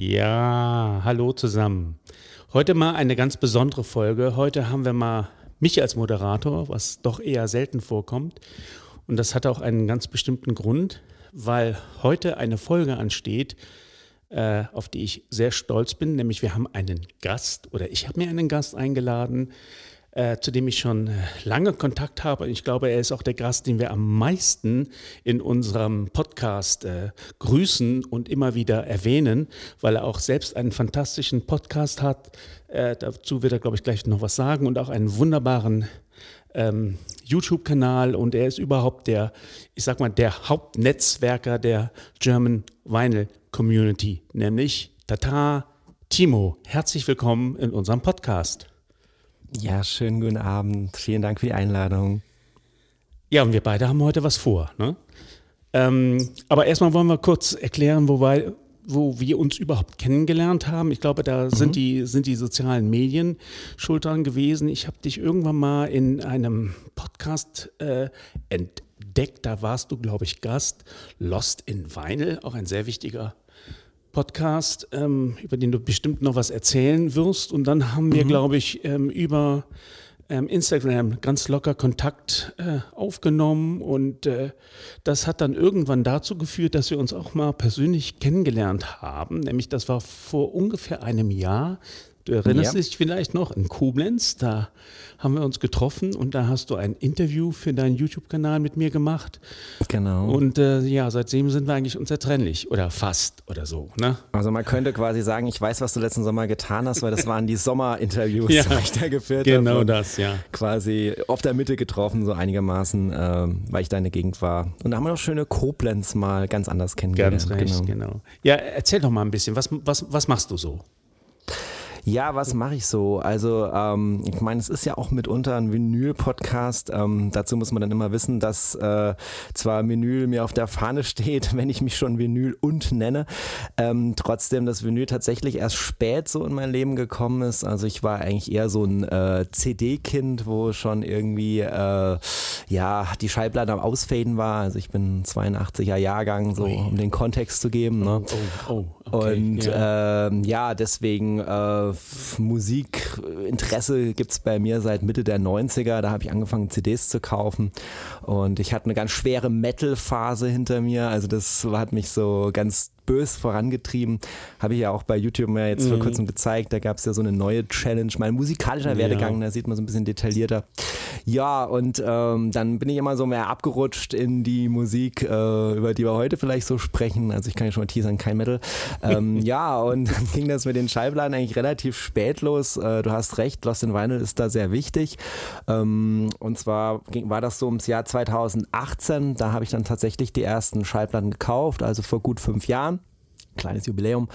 Ja, hallo zusammen. Heute mal eine ganz besondere Folge. Heute haben wir mal mich als Moderator, was doch eher selten vorkommt. Und das hat auch einen ganz bestimmten Grund, weil heute eine Folge ansteht, äh, auf die ich sehr stolz bin, nämlich wir haben einen Gast oder ich habe mir einen Gast eingeladen, äh, zu dem ich schon äh, lange Kontakt habe. Ich glaube, er ist auch der Gast, den wir am meisten in unserem Podcast äh, grüßen und immer wieder erwähnen, weil er auch selbst einen fantastischen Podcast hat. Äh, dazu wird er, glaube ich, gleich noch was sagen und auch einen wunderbaren ähm, YouTube-Kanal und er ist überhaupt der, ich sag mal, der Hauptnetzwerker der German Vinyl Community, nämlich Tata Timo. Herzlich willkommen in unserem Podcast. Ja, schönen guten Abend. Vielen Dank für die Einladung. Ja, und wir beide haben heute was vor. Ne? Ähm, aber erstmal wollen wir kurz erklären, wo, wir, wo wir uns überhaupt kennengelernt haben. Ich glaube, da mhm. sind, die, sind die sozialen Medien schuld dran gewesen. Ich habe dich irgendwann mal in einem Podcast äh, entdeckt. Da warst du, glaube ich, Gast. Lost in Vinyl, auch ein sehr wichtiger Podcast, ähm, über den du bestimmt noch was erzählen wirst. Und dann haben wir, mhm. glaube ich, ähm, über ähm, Instagram ganz locker Kontakt äh, aufgenommen. Und äh, das hat dann irgendwann dazu geführt, dass wir uns auch mal persönlich kennengelernt haben. Nämlich das war vor ungefähr einem Jahr. Du erinnerst ja. dich vielleicht noch in Koblenz, da haben wir uns getroffen und da hast du ein Interview für deinen YouTube-Kanal mit mir gemacht. Genau. Und äh, ja, seitdem sind wir eigentlich unzertrennlich oder fast oder so. Ne? Also man könnte quasi sagen, ich weiß, was du letzten Sommer getan hast, weil das waren die Sommerinterviews, ja, die ich da geführt habe. Genau das, ja. Quasi auf der Mitte getroffen, so einigermaßen, äh, weil ich da in der Gegend war. Und da haben wir noch schöne Koblenz mal ganz anders kennengelernt. Ganz recht, genau. genau. Ja, erzähl doch mal ein bisschen, was, was, was machst du so? Ja, was mache ich so? Also, ähm, ich meine, es ist ja auch mitunter ein Vinyl-Podcast. Ähm, dazu muss man dann immer wissen, dass äh, zwar Vinyl mir auf der Fahne steht, wenn ich mich schon Vinyl und nenne, ähm, trotzdem das Vinyl tatsächlich erst spät so in mein Leben gekommen ist. Also ich war eigentlich eher so ein äh, CD-Kind, wo schon irgendwie äh, ja die Schallplatte am Ausfaden war. Also ich bin 82er Jahrgang, so um den Kontext zu geben. Ne? Oh, oh, okay, und ja, ähm, ja deswegen Musikinteresse gibt es bei mir seit Mitte der 90er. Da habe ich angefangen, CDs zu kaufen. Und ich hatte eine ganz schwere Metal-Phase hinter mir. Also das hat mich so ganz bös vorangetrieben. Habe ich ja auch bei YouTube mal jetzt mhm. vor kurzem gezeigt. Da gab es ja so eine neue Challenge. Mein musikalischer Werdegang, ja. da sieht man so ein bisschen detaillierter. Ja, und ähm, dann bin ich immer so mehr abgerutscht in die Musik, äh, über die wir heute vielleicht so sprechen. Also ich kann ja schon mal teasern, kein Metal. Ähm, ja, und dann ging das mit den Schallplatten eigentlich relativ spät los. Äh, du hast recht, Lost in Vinyl ist da sehr wichtig. Ähm, und zwar ging, war das so ums Jahr 2018. Da habe ich dann tatsächlich die ersten Schallplatten gekauft, also vor gut fünf Jahren kleines Jubiläum.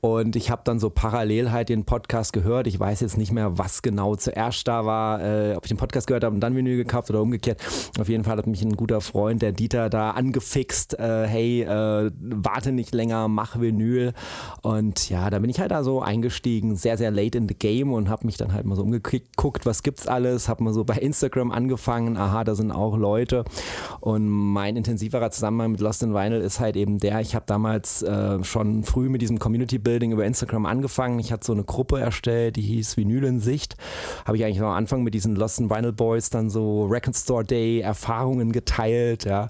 Und ich habe dann so parallel halt den Podcast gehört. Ich weiß jetzt nicht mehr, was genau zuerst da war, äh, ob ich den Podcast gehört habe und dann Vinyl gekauft oder umgekehrt. Auf jeden Fall hat mich ein guter Freund, der Dieter, da angefixt, äh, hey, äh, warte nicht länger, mach Vinyl. Und ja, da bin ich halt da so eingestiegen, sehr, sehr late in the game und habe mich dann halt mal so umgeguckt, was gibt's alles, habe mal so bei Instagram angefangen, aha, da sind auch Leute. Und mein intensiverer Zusammenhang mit Lost in Vinyl ist halt eben der, ich habe damals äh, schon schon früh mit diesem Community Building über Instagram angefangen. Ich hatte so eine Gruppe erstellt, die hieß Vinyl in Sicht. Habe ich eigentlich am Anfang mit diesen Lost in Vinyl Boys dann so Record Store Day Erfahrungen geteilt, ja.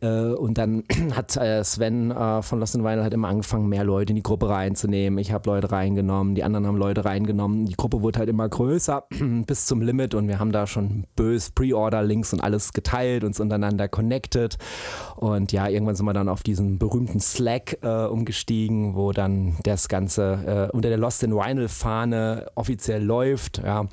Äh, und dann hat äh, Sven äh, von Lost in Vinyl halt immer angefangen, mehr Leute in die Gruppe reinzunehmen. Ich habe Leute reingenommen, die anderen haben Leute reingenommen. Die Gruppe wurde halt immer größer bis zum Limit und wir haben da schon bös Pre-Order-Links und alles geteilt, uns untereinander connected. Und ja, irgendwann sind wir dann auf diesen berühmten Slack äh, umgestiegen eingestiegen, wo dann das Ganze äh, unter der Lost in Vinyl Fahne offiziell läuft. Ja.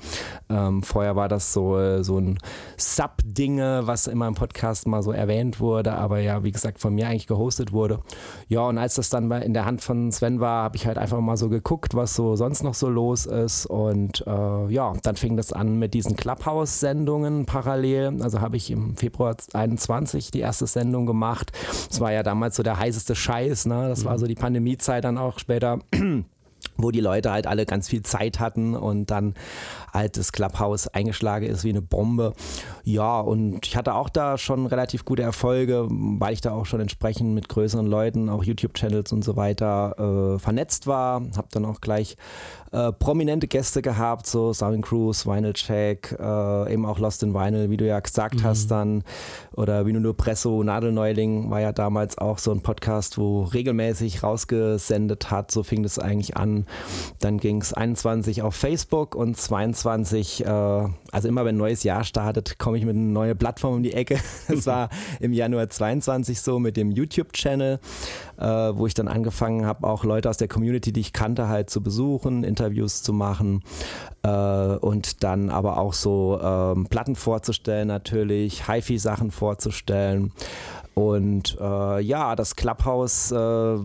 Ähm, vorher war das so, äh, so ein Sub-Dinge, was immer im Podcast mal so erwähnt wurde, aber ja, wie gesagt, von mir eigentlich gehostet wurde. Ja, und als das dann in der Hand von Sven war, habe ich halt einfach mal so geguckt, was so sonst noch so los ist. Und äh, ja, dann fing das an mit diesen Clubhouse-Sendungen parallel. Also habe ich im Februar 21 die erste Sendung gemacht. Das war ja damals so der heißeste Scheiß, ne? Das war so die Pandemiezeit dann auch später wo die Leute halt alle ganz viel Zeit hatten und dann das Clubhouse eingeschlagen ist wie eine Bombe. Ja, und ich hatte auch da schon relativ gute Erfolge, weil ich da auch schon entsprechend mit größeren Leuten, auch YouTube-Channels und so weiter äh, vernetzt war. Hab dann auch gleich äh, prominente Gäste gehabt, so Sound Cruise, Vinyl Check, äh, eben auch Lost in Vinyl, wie du ja gesagt mhm. hast dann, oder wie nur Presso, Nadelneuling war ja damals auch so ein Podcast, wo regelmäßig rausgesendet hat, so fing das eigentlich an. Dann ging es 21 auf Facebook und 22, äh, also immer wenn ein neues Jahr startet, komme ich mit einer neuen Plattform um die Ecke. Das war im Januar 22 so mit dem YouTube-Channel, äh, wo ich dann angefangen habe, auch Leute aus der Community, die ich kannte, halt zu besuchen, Interviews zu machen äh, und dann aber auch so ähm, Platten vorzustellen natürlich, HiFi-Sachen vorzustellen. Und äh, ja, das Clubhouse äh,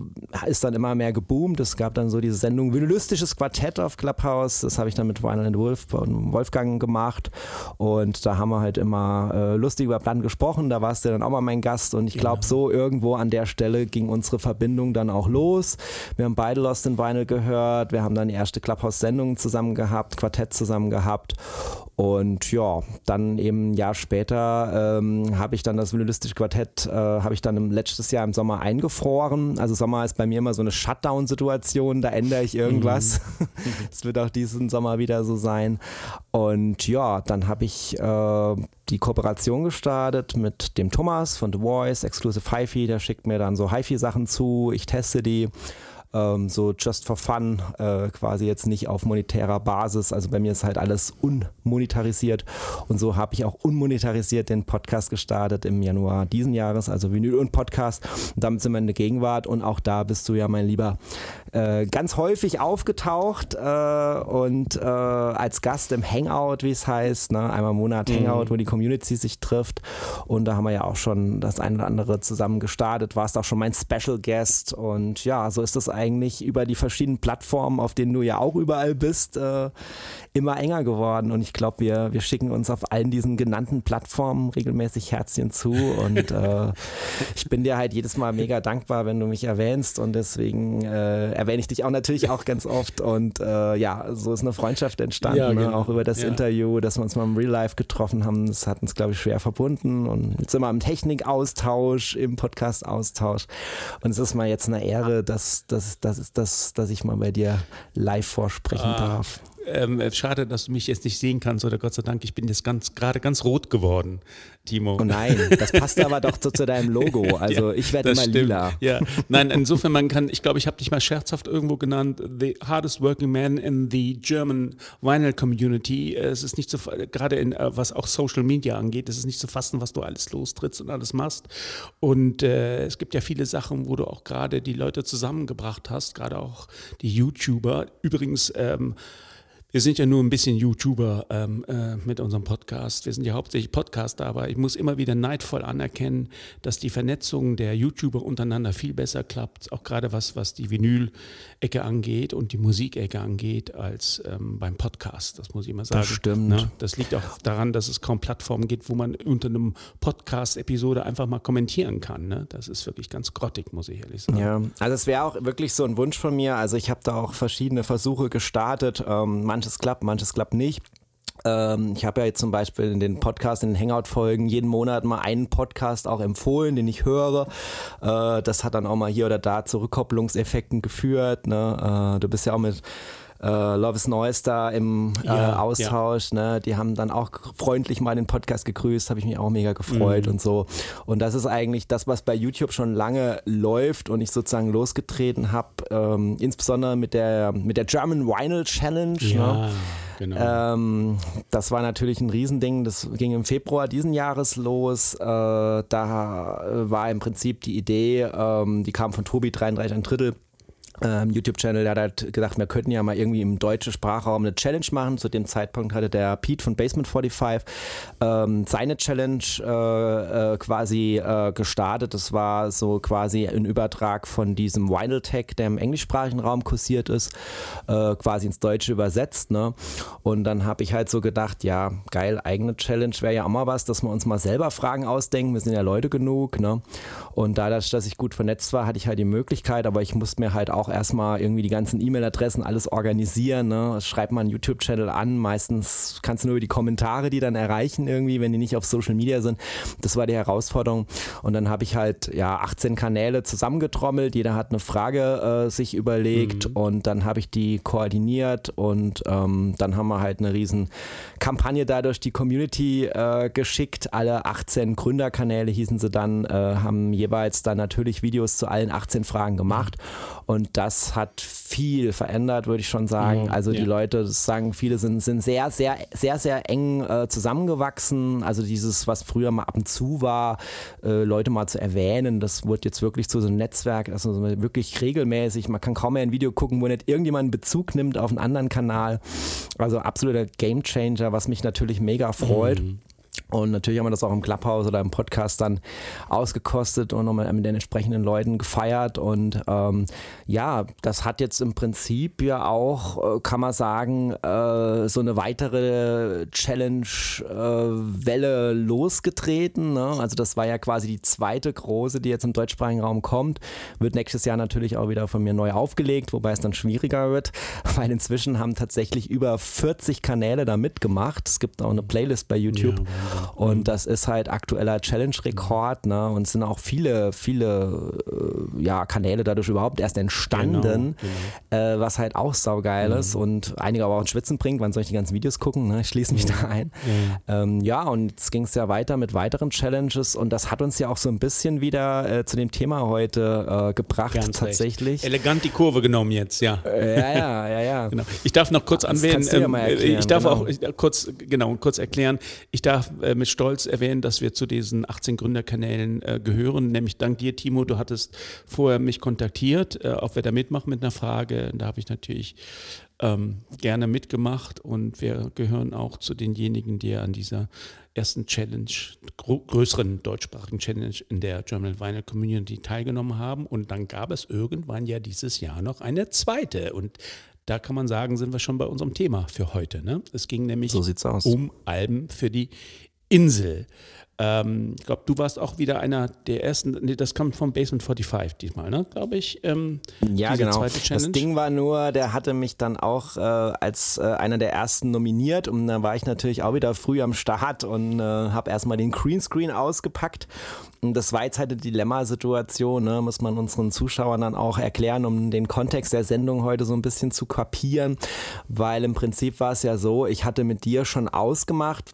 ist dann immer mehr geboomt. Es gab dann so diese Sendung Vinylistisches Quartett auf Clubhouse. Das habe ich dann mit Vinyl Wolf und Wolfgang gemacht. Und da haben wir halt immer äh, lustig über Platten gesprochen. Da warst du dann auch mal mein Gast. Und ich glaube, genau. so irgendwo an der Stelle ging unsere Verbindung dann auch los. Wir haben beide Lost in Vinyl gehört. Wir haben dann die erste Clubhouse-Sendung zusammen gehabt, Quartett zusammen gehabt. Und ja, dann eben ein Jahr später ähm, habe ich dann das Vinylistische Quartett äh, habe ich dann im, letztes Jahr im Sommer eingefroren. Also Sommer ist bei mir immer so eine Shutdown-Situation, da ändere ich irgendwas. Mhm. Es mhm. wird auch diesen Sommer wieder so sein. Und ja, dann habe ich äh, die Kooperation gestartet mit dem Thomas von The Voice, Exclusive HiFi, der schickt mir dann so HiFi-Sachen zu, ich teste die ähm, so just for fun, äh, quasi jetzt nicht auf monetärer Basis. Also bei mir ist halt alles unmonetarisiert und so habe ich auch unmonetarisiert den Podcast gestartet im Januar diesen Jahres, also Vinyl und Podcast. Und damit sind wir in der Gegenwart und auch da bist du ja, mein Lieber, äh, ganz häufig aufgetaucht äh, und äh, als Gast im Hangout, wie es heißt, ne? einmal im Monat Hangout, mhm. wo die Community sich trifft. Und da haben wir ja auch schon das eine oder andere zusammen gestartet. Warst auch schon mein Special Guest und ja, so ist das eigentlich eigentlich über die verschiedenen Plattformen, auf denen du ja auch überall bist, äh, immer enger geworden. Und ich glaube, wir, wir schicken uns auf allen diesen genannten Plattformen regelmäßig Herzchen zu. Und äh, ich bin dir halt jedes Mal mega dankbar, wenn du mich erwähnst. Und deswegen äh, erwähne ich dich auch natürlich auch ganz oft. Und äh, ja, so ist eine Freundschaft entstanden, ja, genau. ne? auch über das ja. Interview, dass wir uns mal im Real Life getroffen haben. Das hat uns, glaube ich, schwer verbunden. Und jetzt sind wir im Technikaustausch, im Podcast-Austausch. Und es ist mal jetzt eine Ehre, dass, dass, dass, dass, dass ich mal bei dir live vorsprechen ah. darf. Ähm, schade, dass du mich jetzt nicht sehen kannst, oder Gott sei Dank, ich bin jetzt ganz gerade ganz rot geworden, Timo. Oh nein, das passt aber doch zu, zu deinem Logo. Also ja, ich werde immer stimmt. lila. Ja, nein, insofern man kann, ich glaube, ich habe dich mal scherzhaft irgendwo genannt, the hardest working man in the German Vinyl Community. Es ist nicht so, gerade in, äh, was auch Social Media angeht, es ist nicht zu fassen, was du alles lostrittst und alles machst. Und äh, es gibt ja viele Sachen, wo du auch gerade die Leute zusammengebracht hast, gerade auch die YouTuber. Übrigens, ähm, wir sind ja nur ein bisschen YouTuber ähm, äh, mit unserem Podcast. Wir sind ja hauptsächlich Podcaster, aber ich muss immer wieder neidvoll anerkennen, dass die Vernetzung der YouTuber untereinander viel besser klappt, auch gerade was, was die Vinyl-Ecke angeht und die Musikecke angeht, als ähm, beim Podcast. Das muss ich mal sagen. Das stimmt. Na, das liegt auch daran, dass es kaum Plattformen gibt, wo man unter einem Podcast-Episode einfach mal kommentieren kann. Ne? Das ist wirklich ganz grottig, muss ich ehrlich sagen. Ja, also es wäre auch wirklich so ein Wunsch von mir. Also ich habe da auch verschiedene Versuche gestartet. Ähm, manche manches klappt, manches klappt nicht. Ähm, ich habe ja jetzt zum Beispiel in den Podcast, in den Hangout-Folgen jeden Monat mal einen Podcast auch empfohlen, den ich höre. Äh, das hat dann auch mal hier oder da zu Rückkopplungseffekten geführt. Ne? Äh, du bist ja auch mit äh, Love is Noise da im äh, ja, Austausch. Ja. Ne? Die haben dann auch freundlich mal den Podcast gegrüßt, habe ich mich auch mega gefreut mhm. und so. Und das ist eigentlich das, was bei YouTube schon lange läuft und ich sozusagen losgetreten habe, ähm, insbesondere mit der, mit der German Vinyl Challenge. Ja. Ne? Genau. Ähm, das war natürlich ein Riesending. Das ging im Februar diesen Jahres los. Äh, da war im Prinzip die Idee, ähm, die kam von Tobi 33 ein Drittel ähm, YouTube-Channel, der hat halt gedacht, wir könnten ja mal irgendwie im deutschen Sprachraum eine Challenge machen. Zu dem Zeitpunkt hatte der Pete von Basement 45 ähm, seine Challenge äh, äh, quasi äh, gestartet. Das war so quasi ein Übertrag von diesem Vinyl Tech, der im englischsprachigen Raum kursiert ist, äh, quasi ins Deutsche übersetzt. Ne? Und dann habe ich halt so gedacht, ja, geil, eigene Challenge wäre ja auch mal was, dass wir uns mal selber Fragen ausdenken. Wir sind ja Leute genug. Ne? Und dadurch, dass ich gut vernetzt war, hatte ich halt die Möglichkeit, aber ich musste mir halt auch auch erstmal irgendwie die ganzen E-Mail-Adressen, alles organisieren. Ne? Schreibt man einen YouTube-Channel an, meistens kannst du nur über die Kommentare die dann erreichen irgendwie, wenn die nicht auf Social Media sind. Das war die Herausforderung. Und dann habe ich halt ja 18 Kanäle zusammengetrommelt, jeder hat eine Frage äh, sich überlegt mhm. und dann habe ich die koordiniert und ähm, dann haben wir halt eine riesen Kampagne dadurch die Community äh, geschickt. Alle 18 Gründerkanäle hießen sie dann, äh, haben jeweils dann natürlich Videos zu allen 18 Fragen gemacht. Und das hat viel verändert, würde ich schon sagen. Mhm, also die. Leute sagen, viele sind, sind sehr, sehr, sehr, sehr eng äh, zusammengewachsen. Also dieses, was früher mal ab und zu war, äh, Leute mal zu erwähnen, das wird jetzt wirklich zu so einem Netzwerk, also wirklich regelmäßig. Man kann kaum mehr ein Video gucken, wo nicht irgendjemand Bezug nimmt auf einen anderen Kanal. Also absoluter Gamechanger, was mich natürlich mega freut. Mhm. Und natürlich haben wir das auch im Clubhouse oder im Podcast dann ausgekostet und nochmal mit den entsprechenden Leuten gefeiert. Und ähm, ja, das hat jetzt im Prinzip ja auch, äh, kann man sagen, äh, so eine weitere Challenge-Welle äh, losgetreten. Ne? Also das war ja quasi die zweite große, die jetzt im deutschsprachigen Raum kommt. Wird nächstes Jahr natürlich auch wieder von mir neu aufgelegt, wobei es dann schwieriger wird, weil inzwischen haben tatsächlich über 40 Kanäle da mitgemacht. Es gibt auch eine Playlist bei YouTube. Ja, und mhm. das ist halt aktueller Challenge-Rekord, ne? Und es sind auch viele, viele äh, ja, Kanäle dadurch überhaupt erst entstanden, genau, genau. Äh, was halt auch saugeil mhm. ist und einige aber auch ins Schwitzen bringt, wann soll ich die ganzen Videos gucken? Ne? Ich schließe mich mhm. da ein. Ähm, ja, und jetzt ging es ja weiter mit weiteren Challenges und das hat uns ja auch so ein bisschen wieder äh, zu dem Thema heute äh, gebracht, Ganz tatsächlich. Recht. Elegant die Kurve genommen jetzt, ja. Äh, ja, ja, ja, ja. genau. Ich darf noch kurz anwählen, ähm, ja ich darf genau. auch ich, kurz, genau, kurz erklären, ich darf äh, mit Stolz erwähnen, dass wir zu diesen 18 Gründerkanälen äh, gehören. Nämlich dank dir, Timo. Du hattest vorher mich kontaktiert, äh, ob wir da mitmachen mit einer Frage. Da habe ich natürlich ähm, gerne mitgemacht und wir gehören auch zu denjenigen, die an dieser ersten Challenge, größeren deutschsprachigen Challenge in der German Vinyl Community teilgenommen haben. Und dann gab es irgendwann ja dieses Jahr noch eine zweite. Und da kann man sagen, sind wir schon bei unserem Thema für heute. Ne? Es ging nämlich so um Alben für die Insel. Ähm, ich glaube, du warst auch wieder einer der ersten, nee, das kommt vom Basement 45 diesmal, ne, glaube ich. Ähm, ja, genau. Das Ding war nur, der hatte mich dann auch äh, als äh, einer der ersten nominiert und da war ich natürlich auch wieder früh am Start und äh, habe erstmal den Greenscreen ausgepackt. Und das war jetzt halt eine Dilemmasituation, ne? muss man unseren Zuschauern dann auch erklären, um den Kontext der Sendung heute so ein bisschen zu kapieren, weil im Prinzip war es ja so, ich hatte mit dir schon ausgemacht,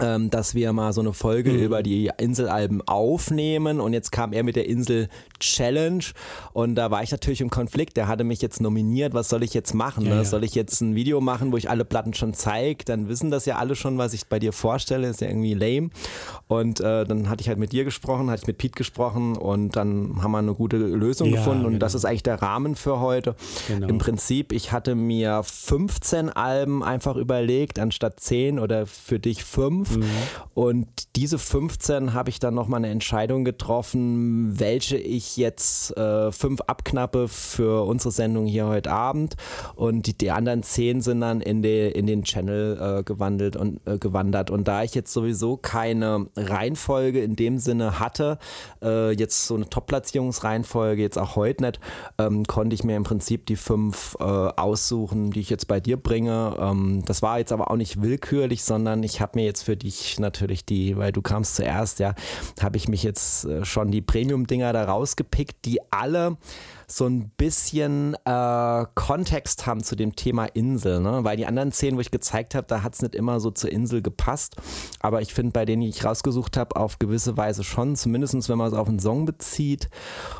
ähm, dass wir mal so eine Folge mhm. über die Inselalben aufnehmen und jetzt kam er mit der Insel Challenge und da war ich natürlich im Konflikt. Der hatte mich jetzt nominiert. Was soll ich jetzt machen? Ja, ne? ja. Soll ich jetzt ein Video machen, wo ich alle Platten schon zeige? Dann wissen das ja alle schon, was ich bei dir vorstelle. Ist ja irgendwie lame. Und äh, dann hatte ich halt mit dir gesprochen, hatte ich mit Pete gesprochen und dann haben wir eine gute Lösung ja, gefunden und genau. das ist eigentlich der Rahmen für heute. Genau. Im Prinzip, ich hatte mir 15 Alben einfach überlegt, anstatt 10 oder für dich 5 fünf. Mhm. Und diese 15 habe ich dann nochmal eine Entscheidung getroffen, welche ich jetzt äh, fünf abknappe für unsere Sendung hier heute Abend. Und die, die anderen zehn sind dann in, die, in den Channel äh, gewandelt und äh, gewandert. Und da ich jetzt sowieso keine Reihenfolge in dem Sinne hatte, äh, jetzt so eine Top-Platzierungsreihenfolge, jetzt auch heute nicht, ähm, konnte ich mir im Prinzip die fünf äh, aussuchen, die ich jetzt bei dir bringe. Ähm, das war jetzt aber auch nicht willkürlich, sondern ich habe mir jetzt für für dich natürlich die, weil du kamst zuerst, ja, habe ich mich jetzt äh, schon die Premium-Dinger da rausgepickt, die alle so ein bisschen äh, Kontext haben zu dem Thema Insel, ne? weil die anderen Szenen, wo ich gezeigt habe, da hat es nicht immer so zur Insel gepasst, aber ich finde bei denen, die ich rausgesucht habe, auf gewisse Weise schon, zumindest wenn man es auf einen Song bezieht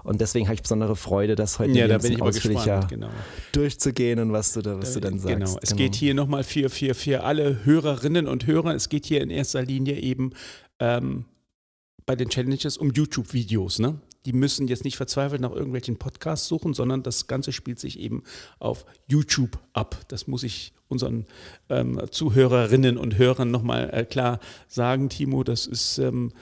und deswegen habe ich besondere Freude, das heute ja, da bin ich ausführlicher gespannt, genau. durchzugehen und was du, da, was da, du dann sagst. Genau, es genau. geht hier nochmal für, für, für alle Hörerinnen und Hörer, es geht hier in erster Linie eben ähm, bei den Challenges um YouTube-Videos. Ne? Die müssen jetzt nicht verzweifelt nach irgendwelchen Podcasts suchen, sondern das Ganze spielt sich eben auf YouTube ab. Das muss ich unseren ähm, Zuhörerinnen und Hörern nochmal äh, klar sagen, Timo. Das ist ähm,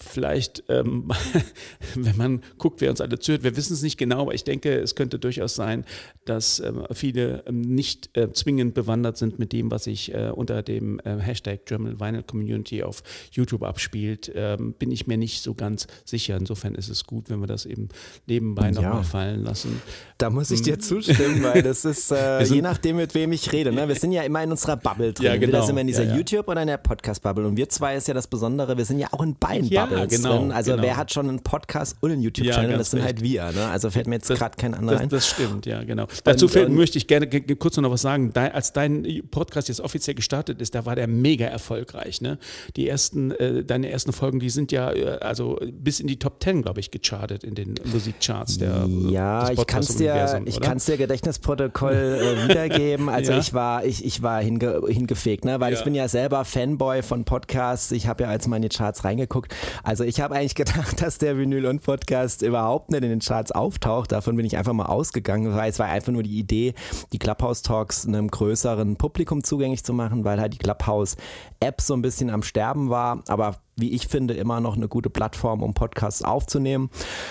vielleicht, ähm, wenn man guckt, wer uns alle zuhört, wir wissen es nicht genau, aber ich denke, es könnte durchaus sein, dass ähm, viele ähm, nicht äh, zwingend bewandert sind mit dem, was sich äh, unter dem äh, Hashtag German Vinyl Community auf YouTube abspielt. Ähm, bin ich mir nicht so ganz sicher. Insofern ist es gut, wenn wir das eben nebenbei ja. nochmal fallen lassen. Da muss ich dir hm. zustimmen, weil das ist äh, je nachdem, mit wem ich rede. Ne? Wir sind ja immer in unserer Bubble drin. Ja, genau. Entweder sind wir in dieser ja, ja. YouTube- oder in der Podcast-Bubble. Und wir zwei ist ja das Besondere, wir sind ja auch in beiden ja, Bubbles genau, drin. Also genau. wer hat schon einen Podcast und einen YouTube-Channel? das sind halt wir. Ne? Also fällt mir jetzt gerade kein anderer ein. Das stimmt, ja, genau. Dazu fällt, möchte ich gerne kurz noch was sagen. Da, als dein Podcast jetzt offiziell gestartet ist, da war der mega erfolgreich. Ne? Die ersten, äh, deine ersten Folgen, die sind ja äh, also bis in die Top Ten, glaube ich, gechartet in den Musikcharts der Ja, ich kann es dir, ich kann's dir Gedächtnisprotokoll äh, wiedergeben. Also ja. ich war, ich, ich war hinge, hingefegt, ne? weil ja. ich bin ja selber Fanboy von Podcasts. Ich habe ja als meine Charts reingeguckt. Also ich habe eigentlich gedacht, dass der Vinyl und Podcast überhaupt nicht in den Charts auftaucht. Davon bin ich einfach mal ausgegangen, weil es war einfach nur die Idee, die Clubhouse Talks einem größeren Publikum zugänglich zu machen, weil halt die Clubhouse App so ein bisschen am Sterben war. Aber wie ich finde, immer noch eine gute Plattform, um Podcasts aufzunehmen.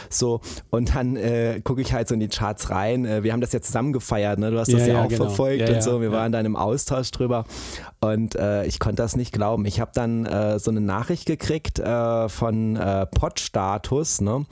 So, und dann äh, gucke ich halt so in die Charts rein. Äh, wir haben das ja zusammen gefeiert, ne? Du hast das ja, ja auch genau. verfolgt ja, und so. Wir ja. waren dann im Austausch drüber und äh, ich konnte das nicht glauben. Ich habe dann äh, so eine Nachricht gekriegt äh, von äh, Podstatus, ne?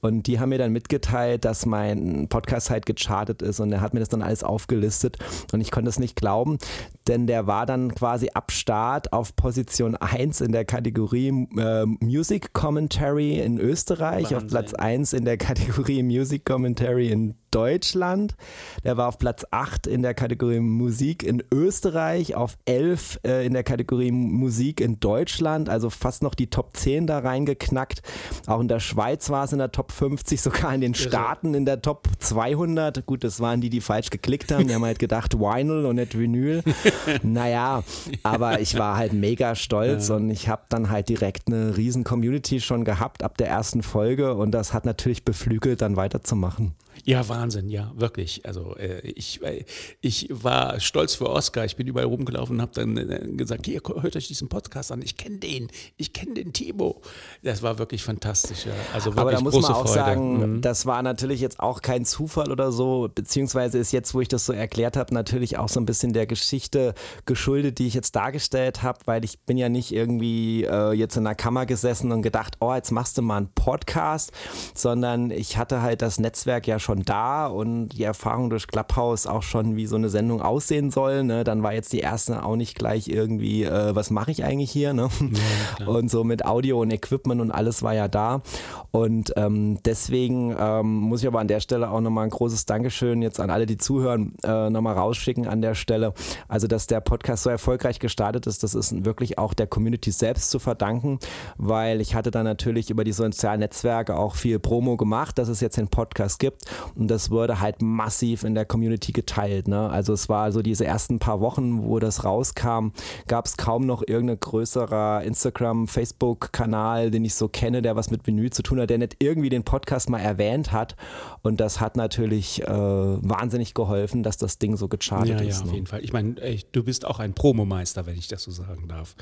Und die haben mir dann mitgeteilt, dass mein Podcast halt gechartet ist und er hat mir das dann alles aufgelistet und ich konnte es nicht glauben, denn der war dann quasi ab Start auf Position 1 in der Kategorie äh, Music Commentary in Österreich, Wahnsinn. auf Platz 1 in der Kategorie Music Commentary in Deutschland. Der war auf Platz 8 in der Kategorie Musik in Österreich, auf 11 äh, in der Kategorie Musik in Deutschland, also fast noch die Top 10 da reingeknackt. Auch in der Schweiz war es in der Top 50, sogar in den Staaten in der Top 200. Gut, das waren die, die falsch geklickt haben. Die haben halt gedacht Vinyl und nicht Vinyl. naja, aber ich war halt mega stolz ja. und ich habe dann halt direkt eine riesen Community schon gehabt ab der ersten Folge und das hat natürlich beflügelt, dann weiterzumachen. Ja, Wahnsinn, ja, wirklich. Also äh, ich, äh, ich war stolz für Oscar. Ich bin überall rumgelaufen und habe dann äh, gesagt, hier, hört euch diesen Podcast an. Ich kenne den, ich kenne den Timo. Das war wirklich fantastisch. Ja. Also wirklich Aber da muss man auch Freude. sagen, mhm. das war natürlich jetzt auch kein Zufall oder so, beziehungsweise ist jetzt, wo ich das so erklärt habe, natürlich auch so ein bisschen der Geschichte geschuldet, die ich jetzt dargestellt habe, weil ich bin ja nicht irgendwie äh, jetzt in einer Kammer gesessen und gedacht, oh, jetzt machst du mal einen Podcast, sondern ich hatte halt das Netzwerk ja schon da und die Erfahrung durch Clubhouse auch schon, wie so eine Sendung aussehen soll. Ne? Dann war jetzt die erste auch nicht gleich irgendwie, äh, was mache ich eigentlich hier? Ne? Ja, und so mit Audio und Equipment und alles war ja da. Und ähm, deswegen ähm, muss ich aber an der Stelle auch nochmal ein großes Dankeschön jetzt an alle, die zuhören, äh, nochmal rausschicken an der Stelle. Also, dass der Podcast so erfolgreich gestartet ist, das ist wirklich auch der Community selbst zu verdanken, weil ich hatte da natürlich über die sozialen Netzwerke auch viel Promo gemacht, dass es jetzt den Podcast gibt und das wurde halt massiv in der Community geteilt. Ne? Also es war so diese ersten paar Wochen, wo das rauskam, gab es kaum noch irgendein größerer Instagram, Facebook-Kanal, den ich so kenne, der was mit Vinyl zu tun hat, der nicht irgendwie den Podcast mal erwähnt hat. Und das hat natürlich äh, wahnsinnig geholfen, dass das Ding so gechartet ja, ist. Ja, auf ne? jeden Fall. Ich meine, du bist auch ein Promomeister, wenn ich das so sagen darf.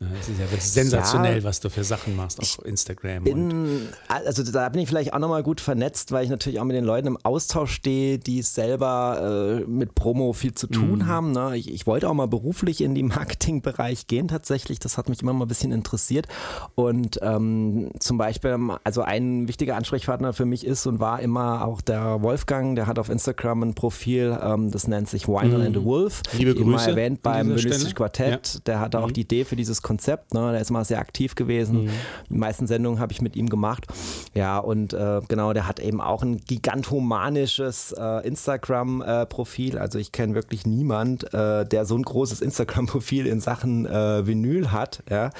Ne, es ist ja sensationell, ja, was du für Sachen machst auf Instagram. Bin, also da bin ich vielleicht auch nochmal gut vernetzt, weil ich natürlich auch mit den Leuten im Austausch stehe, die selber äh, mit Promo viel zu tun mhm. haben. Ne? Ich, ich, wollte auch mal beruflich in den Marketingbereich gehen tatsächlich. Das hat mich immer mal ein bisschen interessiert. Und ähm, zum Beispiel, also ein wichtiger Ansprechpartner für mich ist und war immer auch der Wolfgang, der hat auf Instagram ein Profil, ähm, das nennt sich Winer mhm. and the Wolf. Liebe Grüße. Immer erwähnt beim Münstlich Quartett. Ja. Der hatte mhm. auch die Idee für dieses Konzept. Ne? Der ist immer sehr aktiv gewesen. Mhm. Die meisten Sendungen habe ich mit ihm gemacht. Ja, und äh, genau, der hat eben auch ein gigantom romanisches äh, Instagram-Profil. Äh, also ich kenne wirklich niemand, äh, der so ein großes Instagram-Profil in Sachen äh, Vinyl hat. Ja?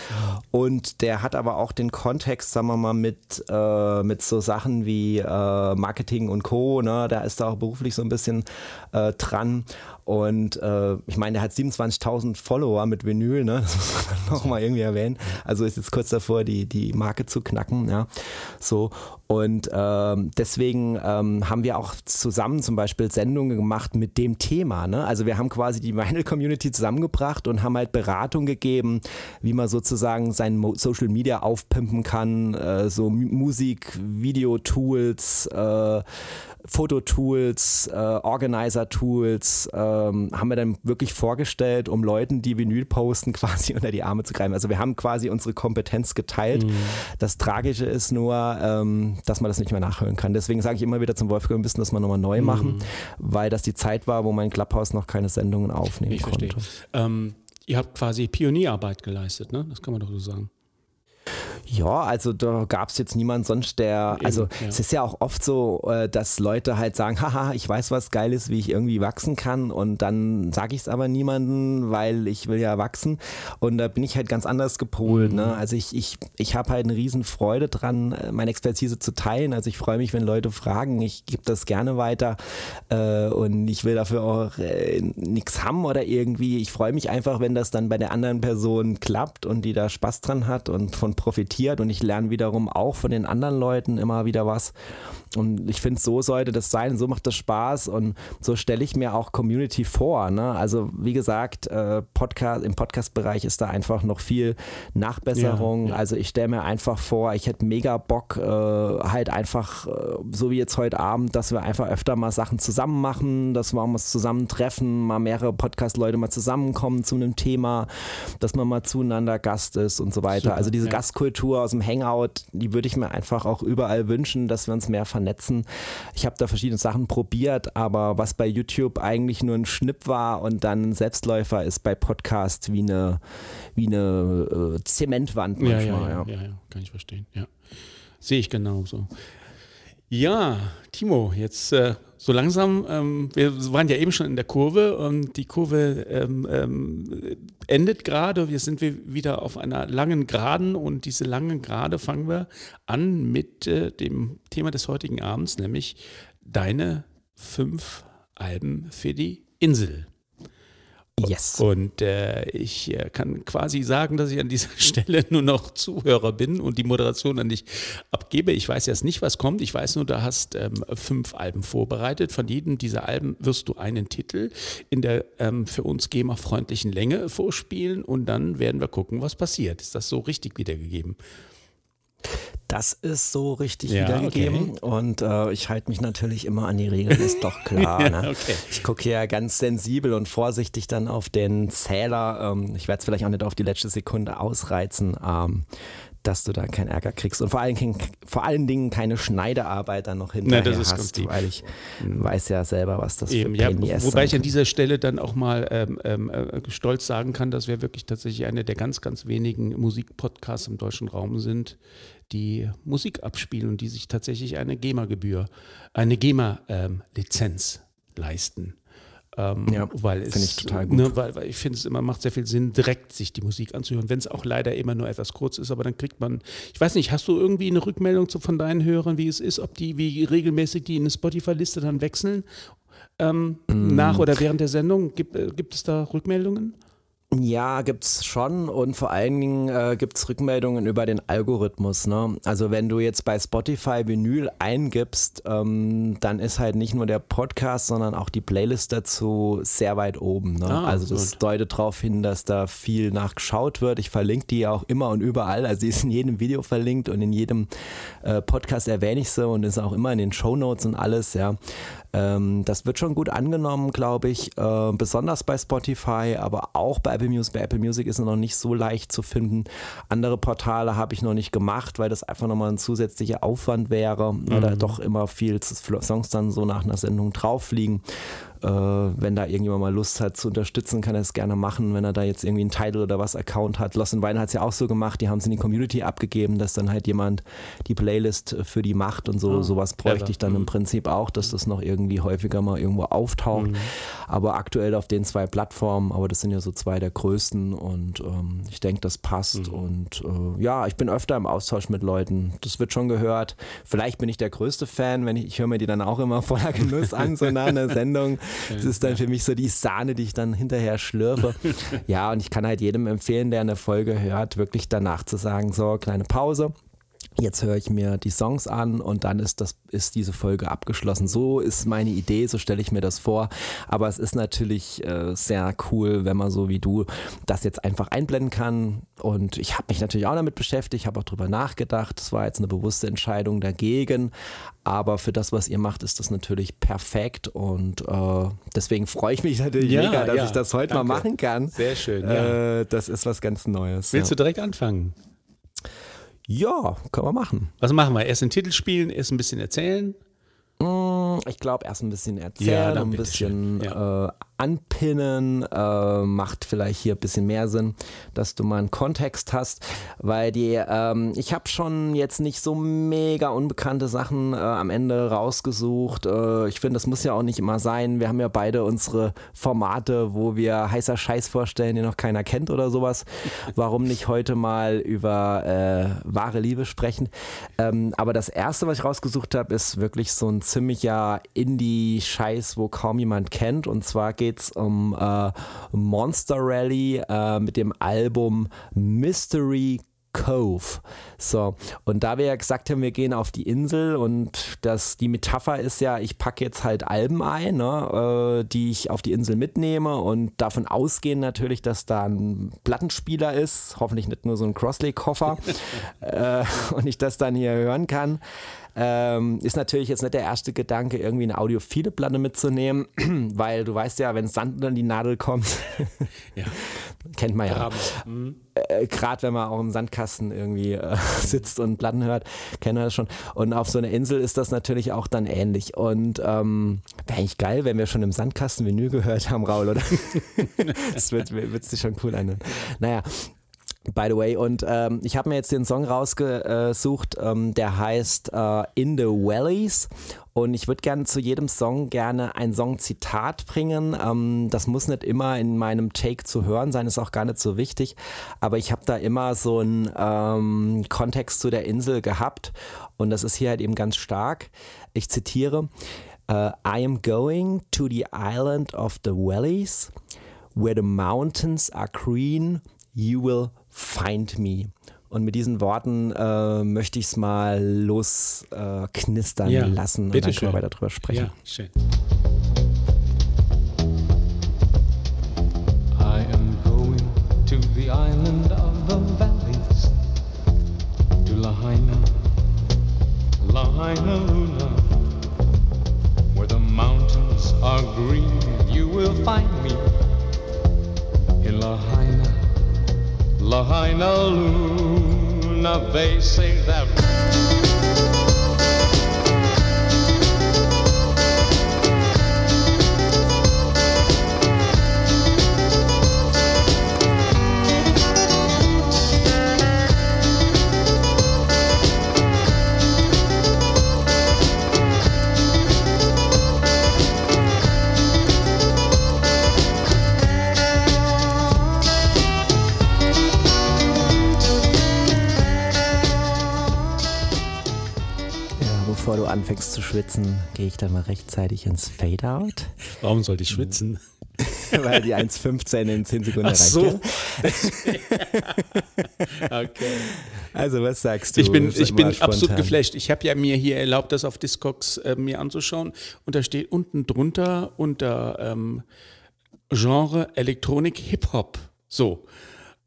Und der hat aber auch den Kontext, sagen wir mal, mit, äh, mit so Sachen wie äh, Marketing und Co. Ne? Da ist er auch beruflich so ein bisschen dran. Und äh, ich meine, der hat 27.000 Follower mit Vinyl, ne? das muss man noch mal irgendwie erwähnen. Also ist jetzt kurz davor, die, die Marke zu knacken. Ja? So. Und ähm, deswegen ähm, haben wir auch zusammen zum Beispiel Sendungen gemacht mit dem Thema. Ne? Also wir haben quasi die Vinyl-Community zusammengebracht und haben halt Beratung gegeben, wie man sozusagen sein Social Media aufpimpen kann, äh, so Musik, Video-Tools, äh, Fototools, äh, Organizer-Tools ähm, haben wir dann wirklich vorgestellt, um Leuten, die Vinyl posten, quasi unter die Arme zu greifen. Also wir haben quasi unsere Kompetenz geteilt. Mhm. Das Tragische ist nur, ähm, dass man das nicht mehr nachhören kann. Deswegen sage ich immer wieder zum Wolfgang, wir müssen das mal nochmal neu mhm. machen, weil das die Zeit war, wo mein Clubhouse noch keine Sendungen aufnehmen ich konnte. Ähm, ihr habt quasi Pionierarbeit geleistet, ne? Das kann man doch so sagen. Ja, also da gab es jetzt niemand sonst, der, also ja. es ist ja auch oft so, äh, dass Leute halt sagen, haha, ich weiß was geil ist, wie ich irgendwie wachsen kann und dann sage ich es aber niemandem, weil ich will ja wachsen und da bin ich halt ganz anders gepolt. Ne? Mhm. Ne? Also ich, ich, ich habe halt eine riesen Freude dran, äh, meine Expertise zu teilen. Also ich freue mich, wenn Leute fragen, ich gebe das gerne weiter äh, und ich will dafür auch äh, nichts haben oder irgendwie. Ich freue mich einfach, wenn das dann bei der anderen Person klappt und die da Spaß dran hat und von profitiert profitiert und ich lerne wiederum auch von den anderen Leuten immer wieder was. Und ich finde, so sollte das sein, so macht das Spaß und so stelle ich mir auch Community vor. Ne? Also wie gesagt, äh, Podcast, im Podcast-Bereich ist da einfach noch viel Nachbesserung. Ja, ja. Also ich stelle mir einfach vor, ich hätte mega Bock, äh, halt einfach, äh, so wie jetzt heute Abend, dass wir einfach öfter mal Sachen zusammen machen, dass wir uns zusammentreffen, mal mehrere Podcast-Leute mal zusammenkommen zu einem Thema, dass man mal zueinander Gast ist und so weiter. Super, also diese ja. Gastkultur aus dem Hangout, die würde ich mir einfach auch überall wünschen, dass wir uns mehr vernetzen. Ich habe da verschiedene Sachen probiert, aber was bei YouTube eigentlich nur ein Schnipp war und dann ein Selbstläufer ist bei Podcast wie eine, wie eine äh, Zementwand manchmal. Ja ja, ja, ja, kann ich verstehen. Ja. Sehe ich genauso. Ja, Timo, jetzt äh, so langsam, ähm, wir waren ja eben schon in der Kurve und die Kurve ähm, ähm, endet gerade. Wir sind wieder auf einer langen Geraden und diese langen Gerade fangen wir an mit äh, dem Thema des heutigen Abends, nämlich deine fünf Alben für die Insel. Yes. Und äh, ich äh, kann quasi sagen, dass ich an dieser Stelle nur noch Zuhörer bin und die Moderation an dich abgebe. Ich weiß jetzt nicht, was kommt. Ich weiß nur, du hast ähm, fünf Alben vorbereitet. Von jedem dieser Alben wirst du einen Titel in der ähm, für uns GEMA-freundlichen Länge vorspielen und dann werden wir gucken, was passiert. Ist das so richtig wiedergegeben? Das ist so richtig ja, wiedergegeben okay. und äh, ich halte mich natürlich immer an die Regeln, ist doch klar. Ne? okay. Ich gucke hier ganz sensibel und vorsichtig dann auf den Zähler. Ähm, ich werde es vielleicht auch nicht auf die letzte Sekunde ausreizen. Ähm, dass du da keinen Ärger kriegst und vor allen Dingen, vor allen Dingen keine Schneidearbeit dann noch hinterher nee, hast, weil ich weiß ja selber, was das Eben, für Pain ja, Wobei ich an dieser Stelle dann auch mal ähm, ähm, äh, stolz sagen kann, dass wir wirklich tatsächlich eine der ganz, ganz wenigen Musikpodcasts im deutschen Raum sind, die Musik abspielen und die sich tatsächlich eine GEMA-Gebühr, eine GEMA-Lizenz ähm, leisten. Ähm, ja, finde ich total gut. Ne, weil, weil, ich finde es immer macht sehr viel Sinn, direkt sich die Musik anzuhören, wenn es auch leider immer nur etwas kurz ist, aber dann kriegt man, ich weiß nicht, hast du irgendwie eine Rückmeldung zu, von deinen Hörern, wie es ist, ob die, wie regelmäßig die in eine Spotify-Liste dann wechseln? Ähm, mm. Nach oder während der Sendung? Gibt, äh, gibt es da Rückmeldungen? Ja, gibt's schon und vor allen Dingen äh, gibt's Rückmeldungen über den Algorithmus. Ne? Also wenn du jetzt bei Spotify Vinyl eingibst, ähm, dann ist halt nicht nur der Podcast, sondern auch die Playlist dazu sehr weit oben. Ne? Ah, also das gut. deutet darauf hin, dass da viel nachgeschaut wird. Ich verlinke die auch immer und überall. Also die ist in jedem Video verlinkt und in jedem äh, Podcast erwähne ich sie und ist auch immer in den Show Notes und alles. Ja, ähm, das wird schon gut angenommen, glaube ich, äh, besonders bei Spotify, aber auch bei Apple Music. Bei Apple Music ist es noch nicht so leicht zu finden. Andere Portale habe ich noch nicht gemacht, weil das einfach nochmal ein zusätzlicher Aufwand wäre, mhm. weil da doch immer viel Songs dann so nach einer Sendung drauf liegen. Äh, wenn da irgendjemand mal Lust hat zu unterstützen, kann er es gerne machen, wenn er da jetzt irgendwie einen Title oder was Account hat. Lost in Wine hat es ja auch so gemacht, die haben es in die Community abgegeben, dass dann halt jemand die Playlist für die macht und so. Oh, sowas bräuchte ich dann im mhm. Prinzip auch, dass das noch irgendwie häufiger mal irgendwo auftaucht. Mhm. Aber aktuell auf den zwei Plattformen, aber das sind ja so zwei der größten und ähm, ich denke, das passt. Mhm. Und äh, ja, ich bin öfter im Austausch mit Leuten. Das wird schon gehört. Vielleicht bin ich der größte Fan, wenn ich, ich höre mir die dann auch immer voller Genuss an, so nach einer Sendung. Das ist dann für mich so die Sahne, die ich dann hinterher schlürfe. Ja, und ich kann halt jedem empfehlen, der eine Folge hört, wirklich danach zu sagen, so, kleine Pause Jetzt höre ich mir die Songs an und dann ist das ist diese Folge abgeschlossen. So ist meine Idee, so stelle ich mir das vor. Aber es ist natürlich äh, sehr cool, wenn man so wie du das jetzt einfach einblenden kann. Und ich habe mich natürlich auch damit beschäftigt, habe auch drüber nachgedacht. Es war jetzt eine bewusste Entscheidung dagegen. Aber für das, was ihr macht, ist das natürlich perfekt. Und äh, deswegen freue ich mich natürlich ja, mega, dass ja, ich das heute danke. mal machen kann. Sehr schön. Ja. Äh, das ist was ganz Neues. Willst du direkt anfangen? Ja, können wir machen. Was machen wir? Erst den Titel spielen, erst ein bisschen erzählen? Mm, ich glaube, erst ein bisschen erzählen, ja, ein bisschen ja. äh, anpinnen, äh, macht vielleicht hier ein bisschen mehr Sinn, dass du mal einen Kontext hast, weil die, ähm, ich habe schon jetzt nicht so mega unbekannte Sachen äh, am Ende rausgesucht. Äh, ich finde, das muss ja auch nicht immer sein. Wir haben ja beide unsere Formate, wo wir heißer Scheiß vorstellen, den noch keiner kennt oder sowas. Warum nicht heute mal über äh, wahre Liebe sprechen? Ähm, aber das erste, was ich rausgesucht habe, ist wirklich so ein ziemlicher Indie-Scheiß, wo kaum jemand kennt. Und zwar geht es um äh, Monster Rally äh, mit dem Album Mystery Cove. So, und da wir ja gesagt haben, wir gehen auf die Insel und das, die Metapher ist ja, ich packe jetzt halt Alben ein, ne, äh, die ich auf die Insel mitnehme und davon ausgehen natürlich, dass da ein Plattenspieler ist, hoffentlich nicht nur so ein Crossley-Koffer äh, und ich das dann hier hören kann. Ähm, ist natürlich jetzt nicht der erste Gedanke, irgendwie eine audiophile Platte mitzunehmen, weil du weißt ja, wenn Sand an die Nadel kommt, ja. kennt man ja. Mhm. Äh, Gerade wenn man auch im Sandkasten irgendwie äh, sitzt und Platten hört, kennt man das schon. Und auf so einer Insel ist das natürlich auch dann ähnlich. Und ähm, wäre eigentlich geil, wenn wir schon im Sandkasten Vinyl gehört haben, Raul, oder? das wird, wird sich schon cool anhören. Naja, By the way, und ähm, ich habe mir jetzt den Song rausgesucht, ähm, der heißt äh, In the Valleys. Und ich würde gerne zu jedem Song gerne ein Song-Zitat bringen. Ähm, das muss nicht immer in meinem Take zu hören sein, ist auch gar nicht so wichtig. Aber ich habe da immer so einen ähm, Kontext zu der Insel gehabt. Und das ist hier halt eben ganz stark. Ich zitiere. Uh, I am going to the island of the valleys, where the mountains are green, you will Find Me. Und mit diesen Worten äh, möchte ich es mal losknistern äh, ja, lassen und dann können wir weiter drüber sprechen. Ja, schön. I am going to the island of the valleys, to Lahaina, Lahaina Luna, where the mountains are green, you will find me in Lahaina. Lahaina Luna, they say that. Anfängst zu schwitzen, gehe ich dann mal rechtzeitig ins Fade-Out. Warum sollte ich schwitzen? Weil die 1,15 in 10 Sekunden Ach so. okay. Also, was sagst du? Ich bin, ich bin absolut geflasht. Ich habe ja mir hier erlaubt, das auf Discogs äh, mir anzuschauen. Und da steht unten drunter unter ähm, Genre Elektronik Hip-Hop. So.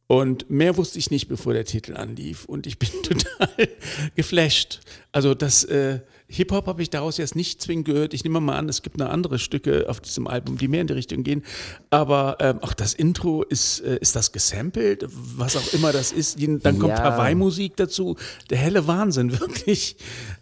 Und mehr wusste ich nicht, bevor der Titel anlief. Und ich bin total geflasht. Also das, äh, Hip-Hop habe ich daraus jetzt nicht zwingend gehört. Ich nehme mal an, es gibt noch andere Stücke auf diesem Album, die mehr in die Richtung gehen. Aber ähm, auch das Intro, ist, äh, ist das gesampelt? Was auch immer das ist. Dann kommt ja. Hawaii-Musik dazu. Der helle Wahnsinn, wirklich.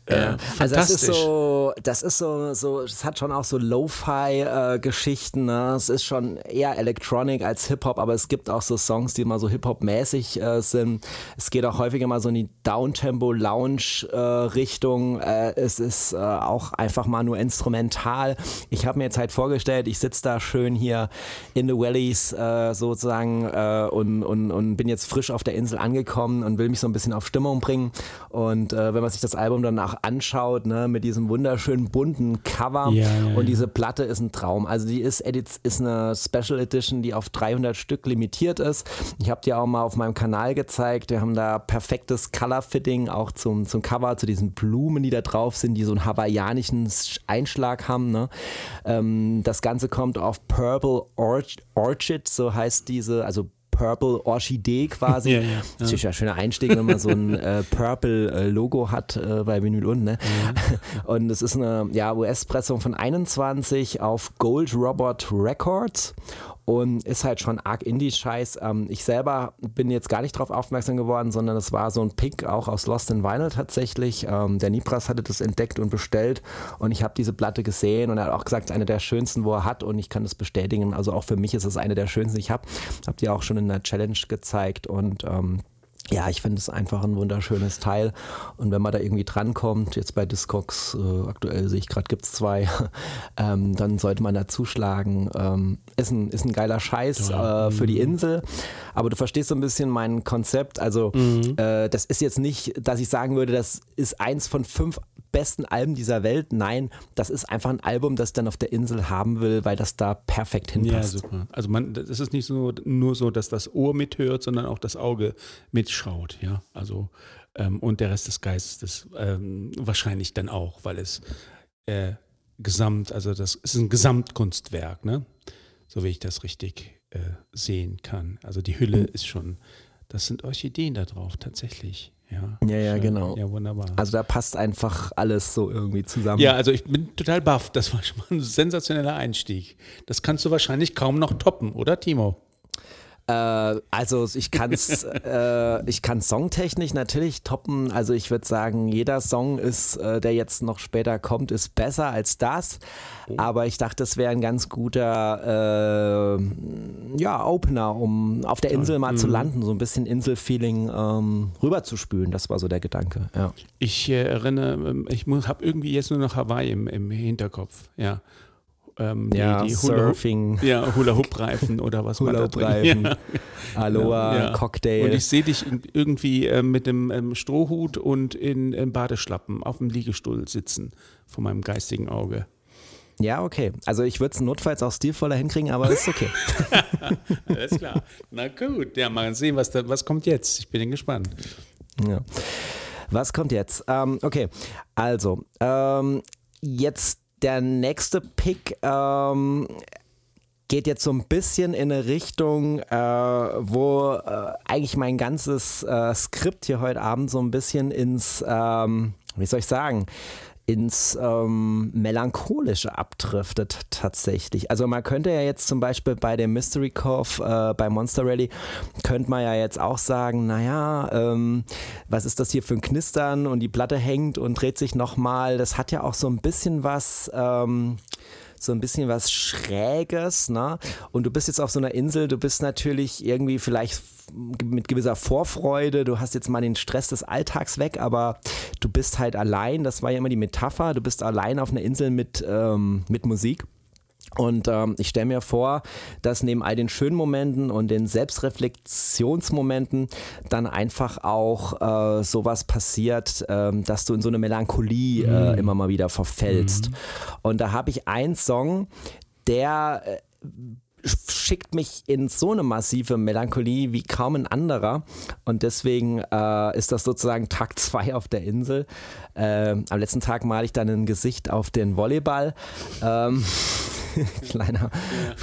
Äh, ja. Also das ist so, das ist so, so, es hat schon auch so Lo-Fi-Geschichten. Äh, ne? Es ist schon eher Electronic als Hip-Hop, aber es gibt auch so Songs, die mal so Hip-Hop-mäßig äh, sind. Es geht auch häufiger mal so in die Downtempo-Lounge-Richtung. Äh, das ist äh, auch einfach mal nur instrumental. Ich habe mir jetzt halt vorgestellt, ich sitze da schön hier in the Valleys äh, sozusagen äh, und, und, und bin jetzt frisch auf der Insel angekommen und will mich so ein bisschen auf Stimmung bringen. Und äh, wenn man sich das Album danach anschaut, ne, mit diesem wunderschönen bunten Cover Ja, ja, und diese Platte ist ein Traum. Also die ist, ist eine Special Edition, die auf 300 Stück limitiert ist. Ich habe die auch mal auf meinem Kanal gezeigt. Wir haben da perfektes Color-Fitting auch zum, zum Cover, zu diesen Blumen, die da drauf sind, die so einen hawaiianischen Einschlag haben. Ne? Ähm, das Ganze kommt auf Purple Orch Orchid, so heißt diese, also Purple Orchidee quasi. Ja, ja, ja. Das ist ja ein schöner Einstieg, wenn man so ein äh, Purple-Logo hat äh, bei Vinyl und, ne? Und es ist eine ja, US-Pressung von 21 auf Gold Robot Records und ist halt schon arg Indie-Scheiß. Ähm, ich selber bin jetzt gar nicht drauf aufmerksam geworden, sondern es war so ein Pick auch aus Lost in Vinyl tatsächlich. Ähm, der Nipras hatte das entdeckt und bestellt und ich habe diese Platte gesehen und er hat auch gesagt, es ist eine der schönsten, wo er hat und ich kann das bestätigen. Also auch für mich ist es eine der schönsten, die ich habe. Habt ihr auch schon in der Challenge gezeigt und ähm, ja, ich finde es einfach ein wunderschönes Teil. Und wenn man da irgendwie drankommt, jetzt bei Discogs, äh, aktuell sehe ich gerade, gibt es zwei, ähm, dann sollte man da zuschlagen. Ähm, ist, ein, ist ein geiler Scheiß äh, für die Insel. Aber du verstehst so ein bisschen mein Konzept. Also, äh, das ist jetzt nicht, dass ich sagen würde, das ist eins von fünf besten Alben dieser Welt. Nein, das ist einfach ein Album, das ich dann auf der Insel haben will, weil das da perfekt Ja, hinpasst. super. Also man, es ist nicht so, nur so, dass das Ohr mithört, sondern auch das Auge mitschaut, ja. Also ähm, und der Rest des Geistes ähm, wahrscheinlich dann auch, weil es äh, gesamt, also das ist ein Gesamtkunstwerk, ne? So wie ich das richtig äh, sehen kann. Also die Hülle ist schon, das sind Orchideen da drauf, tatsächlich. Ja, Ja, ja, genau. Ja, wunderbar. Also da passt einfach alles so irgendwie zusammen. Ja, also ich bin total baff. Das war schon mal ein sensationeller Einstieg. Das kannst du wahrscheinlich kaum noch toppen, oder Timo? Äh, also ich kann es äh, ich kann songtechnisch natürlich toppen. Also ich würde sagen, jeder Song ist, äh, der jetzt noch später kommt, ist besser als das. Aber ich dachte, das wäre ein ganz guter äh, ja, Opener, um auf der Insel mal zu landen, so ein bisschen Inselfeeling ähm, rüberzuspülen. Das war so der Gedanke. Ja. Ich erinnere, ähm, ich habe irgendwie jetzt nur noch Hawaii im, im Hinterkopf. Ja, ähm, die, Ja, die Hula, Surfing. ja, Hula-Hoop-Reifen oder was man da drin Hula-Hoop-Reifen, ja. Aloha, Ja. Cocktail. Und ich sehe dich irgendwie äh, mit dem ähm, Strohhut und in, in Badeschlappen auf dem Liegestuhl sitzen, vor meinem geistigen Auge. ja, okay. Also ich würde es notfalls auch stilvoller hinkriegen, aber ist okay. Alles klar. Na gut, ja, mal sehen, was, da, was kommt jetzt. Ich bin gespannt. Ja. Was kommt jetzt? Ähm, okay, also ähm, jetzt der nächste Pick ähm, geht jetzt so ein bisschen in eine Richtung, äh, wo äh, eigentlich mein ganzes äh, Skript hier heute Abend so ein bisschen ins, ähm, wie soll ich sagen, ins ähm, Melancholische abdriftet tatsächlich. Also man könnte ja jetzt zum Beispiel bei dem Mystery Cove äh, bei Monster Rally, könnte man ja jetzt auch sagen, naja, ähm, was ist das hier für ein Knistern und die Platte hängt und dreht sich nochmal. Das hat ja auch so ein bisschen was... Ähm, so ein bisschen was Schräges, ne? Und du bist jetzt auf so einer Insel, du bist natürlich irgendwie vielleicht mit gewisser Vorfreude, du hast jetzt mal den Stress des Alltags weg, aber du bist halt allein, das war ja immer die Metapher, du bist allein auf einer Insel mit, ähm, mit Musik. Und ähm, ich stelle mir vor, dass neben all den schönen Momenten und den Selbstreflexionsmomenten dann einfach auch äh, sowas passiert, ähm, dass du in so eine Melancholie äh, immer mal wieder verfällst. Und da habe ich einen Song, der äh, schickt mich in so eine massive Melancholie wie kaum ein anderer. Und deswegen äh, ist das sozusagen Tag zwei auf der Insel. Ähm, am letzten Tag male ich dann ein Gesicht auf den Volleyball. Ähm, kleiner,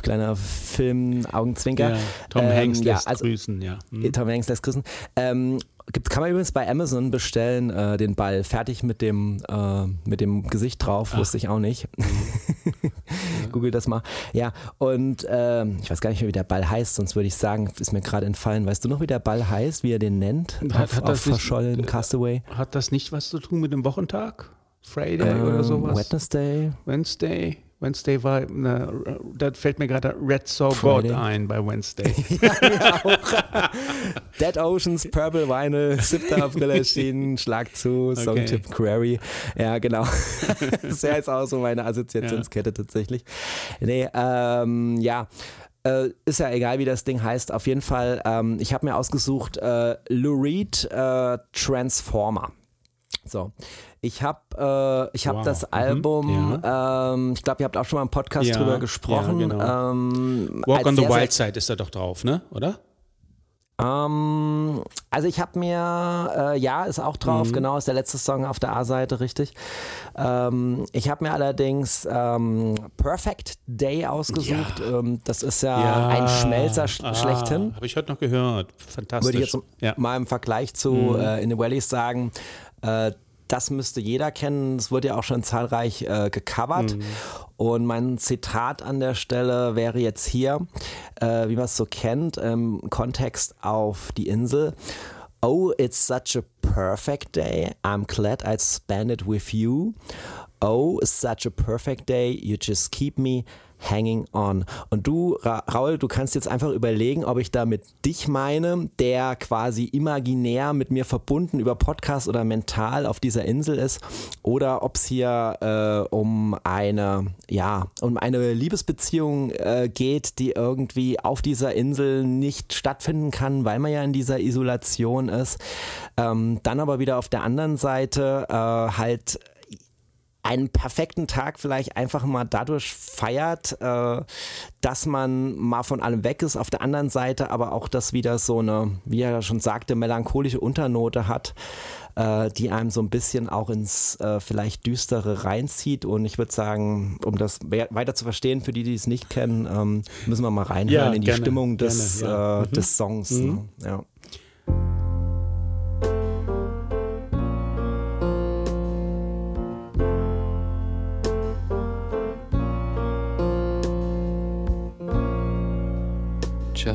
kleiner Film, Augenzwinker. Ja, Tom Ähm, Hanks ja, lässt also- grüßen, ja. Hm. Tom Hanks lässt grüßen. Ähm, gibt, kann man übrigens bei Amazon bestellen, äh, den Ball. Fertig mit dem, äh, mit dem Gesicht drauf, wusste ich auch nicht. Google das mal. Ja, und ähm, ich weiß gar nicht mehr, wie der Ball heißt, sonst würde ich sagen, ist mir gerade entfallen. Weißt du noch, wie der Ball heißt, wie er den nennt? Hat- auf hat das nicht- verschollen, Castaway? Hat das nicht was zu tun mit dem Wochentag? Friday oder Ähm, sowas? Wednesday? Wednesday? Wednesday war, ne, da fällt mir gerade Red Saw God ein bei Wednesday. ja, mir auch. Dead Oceans, Purple Vinyl, 7. April erschienen, Schlag zu, Songtip okay. Query. Ja, genau. das ist ja jetzt auch so meine Assoziationskette ja. tatsächlich. Nee, ähm, ja. Äh, ist ja egal, wie das Ding heißt. Auf jeden Fall, ähm, ich habe mir ausgesucht äh, Lou Reed äh, Transformer. So, ich habe äh, ich hab wow. das mhm. Album, mhm. ja. ähm, ich glaube, ihr habt auch schon mal im Podcast ja. drüber gesprochen. Ja, genau. ähm, Walk on the Wild Side ist da doch drauf, ne? Oder? Ähm, also ich habe mir, äh, ja, ist auch drauf, mhm. genau, ist der letzte Song auf der A-Seite, richtig. Ähm, ich habe mir allerdings ähm, Perfect Day ausgesucht. Ja. Ähm, das ist ja, ja. ein Schmelzer sch ah, schlechthin. Habe ich heute noch gehört. Fantastisch. Würde ich jetzt ja. mal im Vergleich zu mhm. äh, In the Valleys sagen, äh, das müsste jeder kennen. Es wurde ja auch schon zahlreich äh, gecovert. Mhm. Und mein Zitat an der Stelle wäre jetzt hier, äh, wie man es so kennt, im Kontext auf die Insel. Oh, it's such a perfect day. I'm glad I spent it with you. Oh, such a perfect day. You just keep me Hanging On. Und du, Ra Raul, du kannst jetzt einfach überlegen, ob ich damit dich meine, der quasi imaginär mit mir verbunden über Podcast oder mental auf dieser Insel ist, oder ob es hier äh, um eine, ja, um eine Liebesbeziehung äh, geht, die irgendwie auf dieser Insel nicht stattfinden kann, weil man ja in dieser Isolation ist. Ähm, dann aber wieder auf der anderen Seite äh, halt einen perfekten Tag vielleicht einfach mal dadurch feiert, äh, dass man mal von allem weg ist, auf der anderen Seite aber auch das wieder so eine, wie er schon sagte, melancholische Unternote hat, äh, die einem so ein bisschen auch ins äh, vielleicht Düstere reinzieht und ich würde sagen, um das weiter zu verstehen, für die, die es nicht kennen, ähm, müssen wir mal reinhören ja, in die gerne, Stimmung des, gerne, ja. äh, mhm. des Songs. Mhm. Ne? Ja.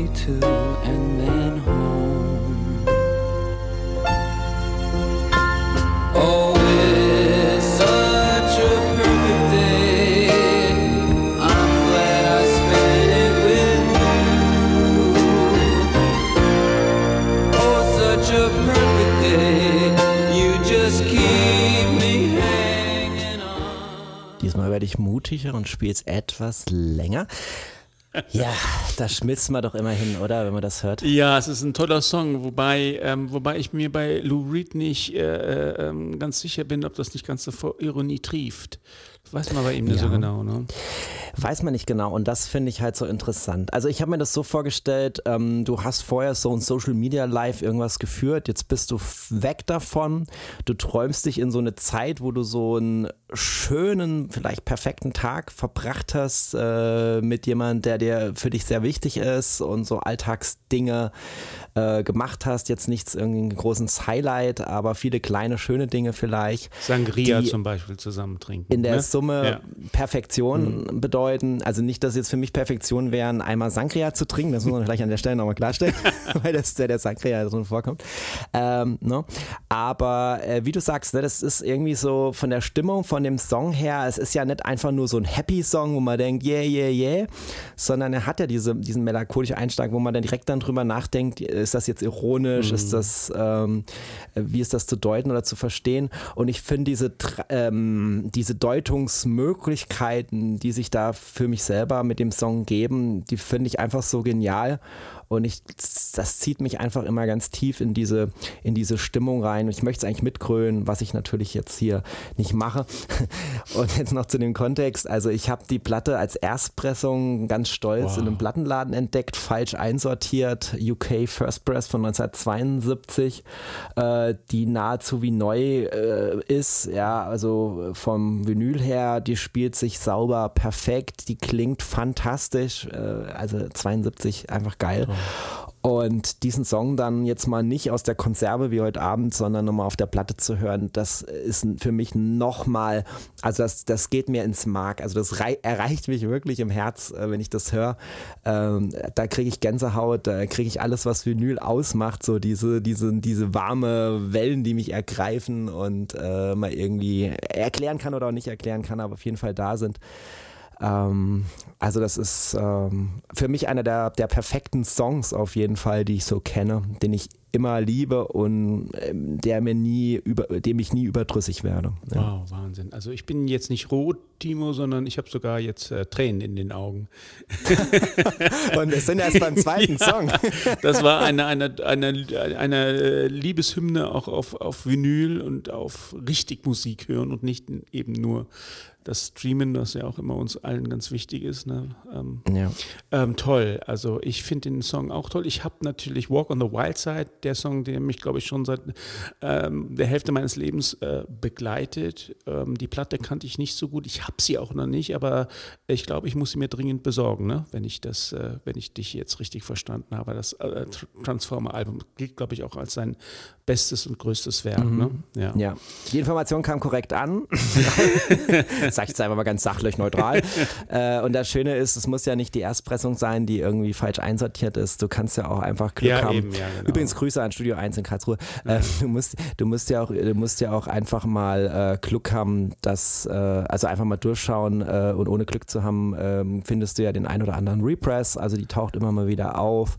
Movie too, and then home. Oh. Oh. Diesmal werde ich mutiger und spiele es etwas länger. Ja, da schmilzt man doch immerhin, oder, wenn man das hört? Ja, es ist ein toller Song, wobei, ähm, wobei ich mir bei Lou Reed nicht äh, äh, ganz sicher bin, ob das nicht ganz so vor Ironie trieft. Weiß man bei ihm nicht ja. so genau, ne? Weiß man nicht genau und das finde ich halt so interessant. Also ich habe mir das so vorgestellt, ähm, du hast vorher so ein Social Media Live irgendwas geführt, jetzt bist du weg davon, du träumst dich in so eine Zeit, wo du so einen schönen, vielleicht perfekten Tag verbracht hast äh, mit jemandem, der dir für dich sehr wichtig ist und so Alltagsdinge äh, gemacht hast. Jetzt nichts irgendwie ein großes Highlight, aber viele kleine, schöne Dinge vielleicht. Sangria zum Beispiel zusammen trinken. In der ne? Summe ja. Perfektion mhm. bedeuten. Also nicht, dass jetzt für mich Perfektion wären, einmal Sangria zu trinken, das muss man vielleicht an der Stelle nochmal klarstellen, weil das der, der Sangria drin vorkommt. Ähm, ne? Aber äh, wie du sagst, ne, das ist irgendwie so von der Stimmung, von dem Song her, es ist ja nicht einfach nur so ein Happy-Song, wo man denkt, yeah, yeah, yeah, sondern er hat ja diese, diesen melancholischen Einschlag, wo man dann direkt dann drüber nachdenkt, ist das jetzt ironisch, mhm. ist das, ähm, wie ist das zu deuten oder zu verstehen? Und ich finde diese, ähm, diese Deutungsmöglichkeiten, die sich da für mich selber mit dem Song geben, die finde ich einfach so genial. Und ich, das zieht mich einfach immer ganz tief in diese, in diese Stimmung rein. Und ich möchte es eigentlich mitgrölen, was ich natürlich jetzt hier nicht mache. Und jetzt noch zu dem Kontext. Also ich habe die Platte als Erstpressung ganz stolz wow. in einem Plattenladen entdeckt, falsch einsortiert. UK First Press von 1972, äh, die nahezu wie neu äh, ist. Ja, also vom Vinyl her, die spielt sich sauber, perfekt, die klingt fantastisch. Äh, also 72 einfach geil. Oh. Und diesen Song dann jetzt mal nicht aus der Konserve wie heute Abend, sondern nochmal auf der Platte zu hören, das ist für mich nochmal, also das, das geht mir ins Mark. Also das erreicht mich wirklich im Herz, äh, wenn ich das höre. Ähm, da kriege ich Gänsehaut, da kriege ich alles, was Vinyl ausmacht, so diese, diese, diese warme Wellen, die mich ergreifen und äh, mal irgendwie erklären kann oder auch nicht erklären kann, aber auf jeden Fall da sind. Ähm, also das ist ähm, für mich einer der, der perfekten Songs auf jeden Fall, die ich so kenne, den ich immer liebe und ähm, der mir nie über, dem ich nie überdrüssig werde. Ja. Wow, Wahnsinn. Also ich bin jetzt nicht rot, Timo, sondern ich habe sogar jetzt äh, Tränen in den Augen. und wir sind erst beim zweiten ja, Song. das war eine, eine, eine, eine Liebeshymne auch auf, auf Vinyl und auf richtig Musik hören und nicht eben nur das Streamen, das ja auch immer uns allen ganz wichtig ist. Ne? Ähm, ja. ähm, toll. Also ich finde den Song auch toll. Ich habe natürlich Walk on the Wild Side, der Song, der mich, glaube ich, schon seit ähm, der Hälfte meines Lebens äh, begleitet. Ähm, die Platte kannte ich nicht so gut. Ich habe sie auch noch nicht, aber ich glaube, ich muss sie mir dringend besorgen, ne? wenn ich das, äh, wenn ich dich jetzt richtig verstanden habe. Das äh, Transformer-Album gilt, glaube ich, auch als sein bestes und größtes Werk. Mhm. Ne? Ja. ja. Die Information kam korrekt an. Sag ich jetzt einfach mal ganz sachlich neutral. äh, und das Schöne ist, es muss ja nicht die Erstpressung sein, die irgendwie falsch einsortiert ist. Du kannst ja auch einfach Glück ja, haben. Eben, ja, genau. Übrigens Grüße an Studio 1 in Karlsruhe. Äh, du, musst, du, musst ja auch, du musst ja auch einfach mal äh, Glück haben, dass, äh, also einfach mal durchschauen äh, und ohne Glück zu haben, ähm, findest du ja den ein oder anderen Repress. Also die taucht immer mal wieder auf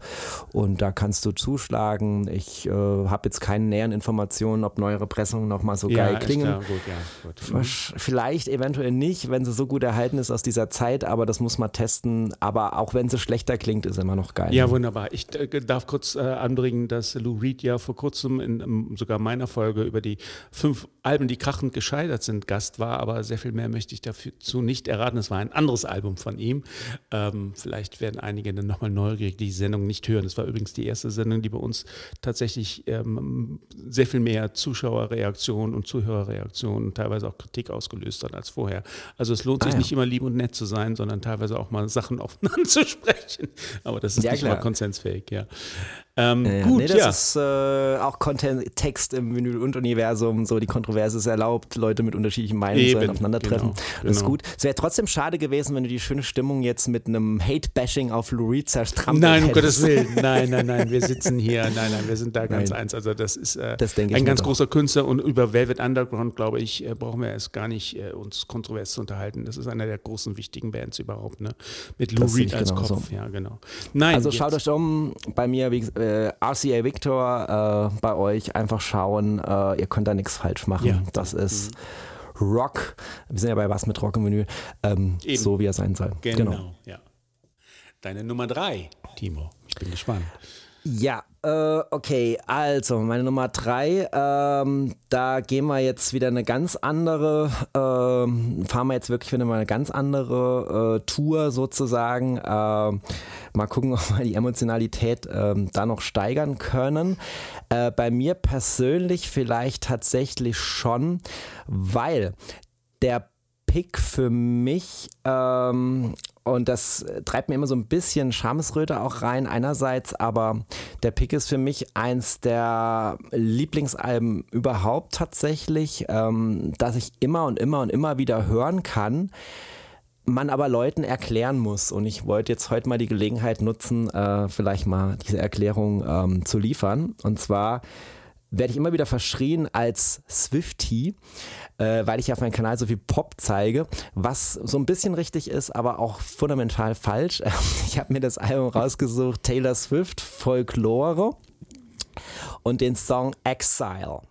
und da kannst du zuschlagen. Ich äh, habe jetzt keine näheren Informationen, ob neuere Pressungen nochmal so geil klingen. Gut, gut. Mhm. Vielleicht eventuell nicht, wenn sie so gut erhalten ist aus dieser Zeit, aber das muss man testen. Aber auch wenn sie schlechter klingt, ist immer noch geil. Ja, wunderbar. Ich äh, darf kurz äh, anbringen, dass Lou Reed ja vor kurzem in um, sogar meiner Folge über die fünf Alben, die krachend gescheitert sind, Gast war, aber sehr viel mehr möchte ich dazu nicht erraten. Es war ein anderes Album von ihm. Ähm, vielleicht werden einige dann nochmal neugierig die Sendung nicht hören. Das war übrigens die erste Sendung, die bei uns tatsächlich ähm, sehr viel mehr Zuschauerreaktionen und Zuhörerreaktionen und teilweise auch Kritik ausgelöst hat als vorher. Also es lohnt sich ah, ja. nicht immer lieb und nett zu sein, sondern teilweise auch mal Sachen offen anzusprechen. Aber das ist ja, nicht klar. immer konsensfähig, ja. Ähm, ja, gut, nee, das ja. ist äh, auch Content, Text im Vinyl und Universum, so die Kontroverse ist erlaubt, Leute mit unterschiedlichen Meinungen Eben, sollen aufeinandertreffen. Genau, das ist genau. gut. Es wäre trotzdem schade gewesen, wenn du die schöne Stimmung jetzt mit einem Hate-Bashing auf Lou Reed zerstrampelt Nein, um Gottes Willen. Nein, nein, nein, wir sitzen hier, nein, nein, wir sind da ganz nein. eins. Also das ist äh, das ein ganz großer Künstler und über Velvet Underground, glaube ich, äh, brauchen wir es gar nicht, äh, uns kontrovers zu unterhalten. Das ist einer der großen, wichtigen Bands überhaupt, ne? Mit Lou Reed als Kopf. So. Ja, genau. Nein, also jetzt. schaut euch um, bei mir, wie äh, RCA Victor äh, bei euch einfach schauen. Äh, ihr könnt da nichts falsch machen. Ja. Das ist mhm. Rock. Wir sind ja bei was mit Rock im Menü. Ähm, so wie er sein soll. Genau. genau. Ja. Deine Nummer drei, Timo. Ich bin gespannt. Ja, äh, okay, also meine Nummer drei, ähm, da gehen wir jetzt wieder eine ganz andere, äh, fahren wir jetzt wirklich wieder mal eine ganz andere äh, Tour sozusagen. Äh, mal gucken, ob wir die Emotionalität ähm, da noch steigern können. Äh, bei mir persönlich vielleicht tatsächlich schon, weil der Pick für mich ähm, und das treibt mir immer so ein bisschen Schamesröte auch rein, einerseits, aber der Pick ist für mich eins der Lieblingsalben überhaupt tatsächlich, ähm, dass ich immer und immer und immer wieder hören kann, man aber Leuten erklären muss. Und ich wollte jetzt heute mal die Gelegenheit nutzen, äh, vielleicht mal diese Erklärung ähm, zu liefern. Und zwar werde ich immer wieder verschrien als Swifty äh, weil ich auf meinem Kanal so viel Pop zeige, was so ein bisschen richtig ist, aber auch fundamental falsch. Ich habe mir das Album rausgesucht, Taylor Swift, Folklore und den Song Exile.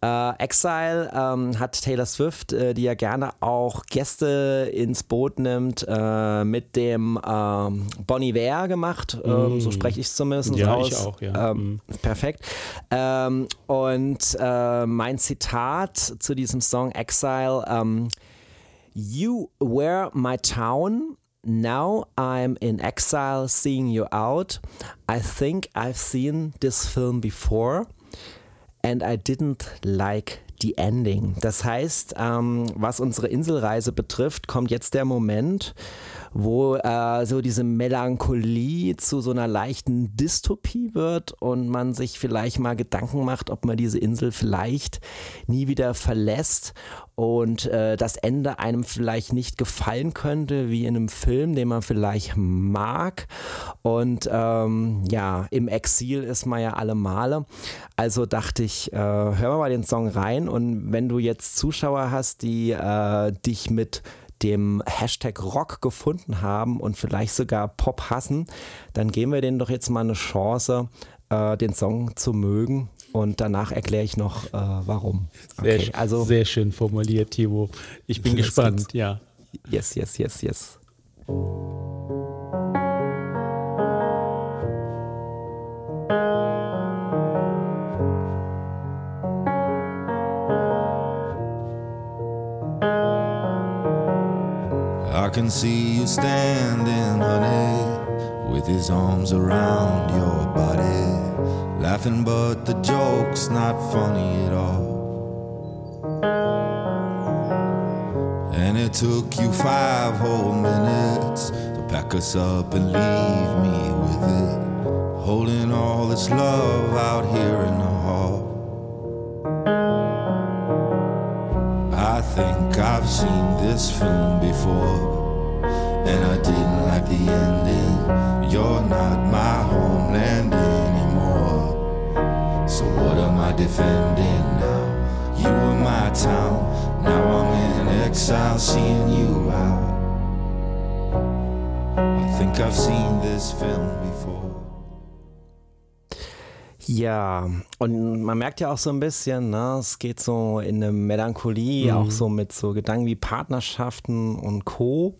Äh, Exile ähm, hat Taylor Swift, äh, die ja gerne auch Gäste ins Boot nimmt, äh, mit dem ähm, Bonnie Ware gemacht. Mm. so spreche ich es zumindest ja, aus. Ich auch, ja. Ähm, mm. Perfekt. Ähm, und äh, mein Zitat zu diesem Song Exile: ähm, You were my town. Now I'm in exile seeing you out. I think I've seen this film before and I didn't like the ending. Das heißt, ähm, was unsere Inselreise betrifft, kommt jetzt der Moment, wo äh, so diese Melancholie zu so einer leichten Dystopie wird und man sich vielleicht mal Gedanken macht, ob man diese Insel vielleicht nie wieder verlässt und äh, das Ende einem vielleicht nicht gefallen könnte, wie in einem Film, den man vielleicht mag. Und ähm, ja, im Exil ist man ja alle Male. Also dachte ich, äh, wir mal den Song rein und wenn du jetzt Zuschauer hast, die äh, dich mit dem Hashtag Rock gefunden haben und vielleicht sogar Pop hassen, dann geben wir denen doch jetzt mal eine Chance, äh, den Song zu mögen. Und danach erkläre ich noch, äh, warum. Okay, sehr, also, sehr schön formuliert, Timo. Ich bin gespannt, ja. Yes, yes, yes, yes. I can see you standing, honey, with his arms around your body, laughing, but the joke's not funny at all. And it took you five whole minutes to pack us up and leave me with it, holding all this love out here in the hall. I think I've seen this film before and I didn't like the ending. You're not my homeland defending now? You were my town, now I'm in exile, seeing you out. I think I've seen this film before. Ja, und man merkt ja auch so ein bisschen, ne, es geht so in eine Melancholie, mhm. auch so mit so Gedanken wie Partnerschaften und Co.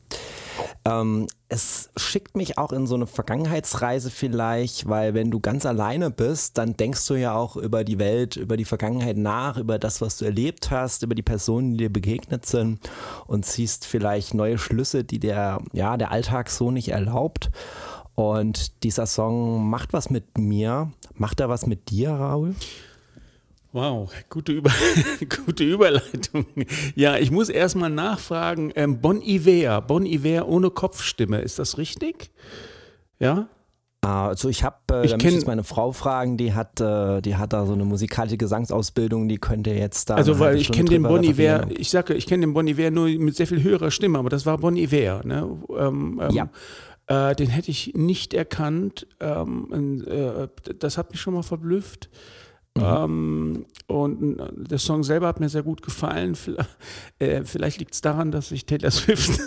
Ähm, es schickt mich auch in so eine Vergangenheitsreise vielleicht, weil wenn du ganz alleine bist, dann denkst du ja auch über die Welt, über die Vergangenheit nach, über das, was du erlebt hast, über die Personen, die dir begegnet sind und ziehst vielleicht neue Schlüsse, die der, ja, der Alltag so nicht erlaubt. Und dieser Song macht was mit mir. Macht er was mit dir, Raul? Wow, gute, Über gute Überleitung. Ja, ich muss erstmal nachfragen, ähm, Bon Iver, Bon Iver ohne Kopfstimme, ist das richtig? Ja? Also ich habe, äh, ich da müsste meine Frau fragen, die hat, äh, die hat da so eine musikalische Gesangsausbildung, die könnte jetzt da. Also weil ich kenne den Bon Iver, ich sage, ich kenne den Bon Iver nur mit sehr viel höherer Stimme, aber das war Bon Iver, ne? Ähm, ähm, ja. Äh, den hätte ich nicht erkannt. Ähm, äh, das hat mich schon mal verblüfft. Mhm. Ähm, und äh, der Song selber hat mir sehr gut gefallen. Vielleicht, äh, vielleicht liegt es daran, dass ich Taylor Swift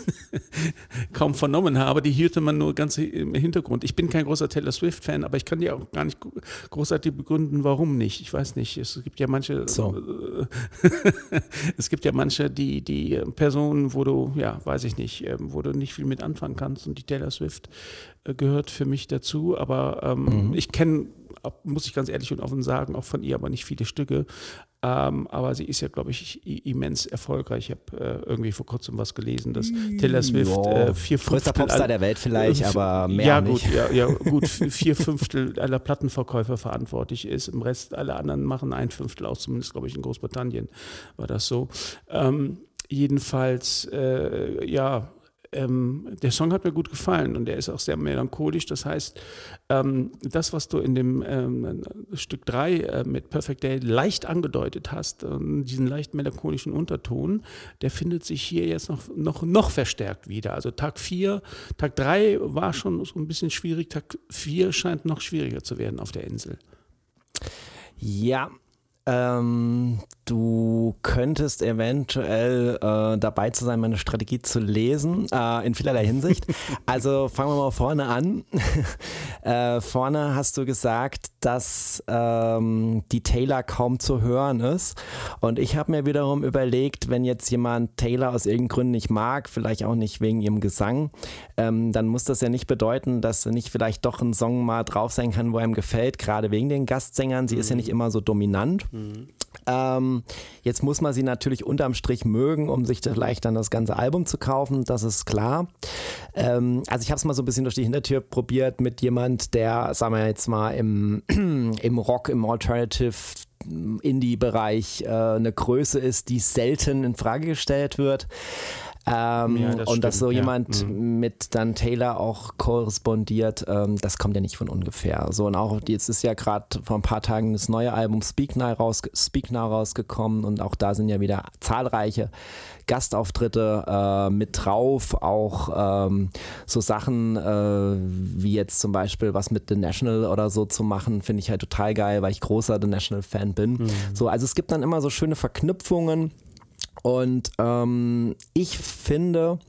kaum vernommen habe. Die hörte man nur ganz im Hintergrund. Ich bin kein großer Taylor Swift-Fan, aber ich kann dir auch gar nicht großartig begründen, warum nicht. Ich weiß nicht. Es gibt ja manche, so. es gibt ja manche, die, die Personen, wo du, ja, weiß ich nicht, ähm, wo du nicht viel mit anfangen kannst. Und die Taylor Swift äh, gehört für mich dazu. Aber ähm, mhm. ich kenne muss ich ganz ehrlich und offen sagen, auch von ihr aber nicht viele Stücke. Ähm, aber sie ist ja, glaube ich, immens erfolgreich. Ich habe äh, irgendwie vor kurzem was gelesen, dass Taylor Swift äh, vier Fünftel. Popstar der Welt vielleicht, äh, aber mehr ja, nicht. Gut, ja, ja, gut, vier Fünftel aller Plattenverkäufer verantwortlich ist. Im Rest, alle anderen machen ein Fünftel aus, zumindest, glaube ich, in Großbritannien war das so. Ähm, jedenfalls, äh, ja, ähm, der Song hat mir gut gefallen und der ist auch sehr melancholisch. Das heißt, ähm, das, was du in dem ähm, Stück 3 äh, mit Perfect Day leicht angedeutet hast, ähm, diesen leicht melancholischen Unterton, der findet sich hier jetzt noch, noch, noch verstärkt wieder. Also Tag 4, Tag 3 war schon so ein bisschen schwierig, Tag 4 scheint noch schwieriger zu werden auf der Insel. Ja, ähm, du könntest eventuell äh, dabei zu sein, meine Strategie zu lesen, äh, in vielerlei Hinsicht. Also fangen wir mal vorne an. äh, vorne hast du gesagt, dass ähm, die Taylor kaum zu hören ist. Und ich habe mir wiederum überlegt, wenn jetzt jemand Taylor aus irgendeinem Grund nicht mag, vielleicht auch nicht wegen ihrem Gesang, ähm, dann muss das ja nicht bedeuten, dass nicht vielleicht doch ein Song mal drauf sein kann, wo einem gefällt, gerade wegen den Gastsängern. Sie mhm. ist ja nicht immer so dominant. Mhm. Ähm, jetzt muss man sie natürlich unterm Strich mögen, um sich vielleicht dann das ganze Album zu kaufen, das ist klar. Ähm, also ich habe es mal so ein bisschen durch die Hintertür probiert mit jemand, der, sagen wir jetzt mal, im, im Rock, im Alternative Indie-Bereich äh, eine Größe ist, die selten in Frage gestellt wird. Ähm, ja, das und stimmt, dass so jemand mhm. mit dann Taylor auch korrespondiert, ähm, das kommt ja nicht von ungefähr. So und auch jetzt ist ja gerade vor ein paar Tagen das neue Album Speak Now, raus, Speak Now rausgekommen und auch da sind ja wieder zahlreiche Gastauftritte äh, mit drauf, auch ähm, so Sachen äh, wie jetzt zum Beispiel was mit The National oder so zu machen, finde ich halt total geil, weil ich großer The National Fan bin. Mhm. So, also es gibt dann immer so schöne Verknüpfungen und ähm, ich finde,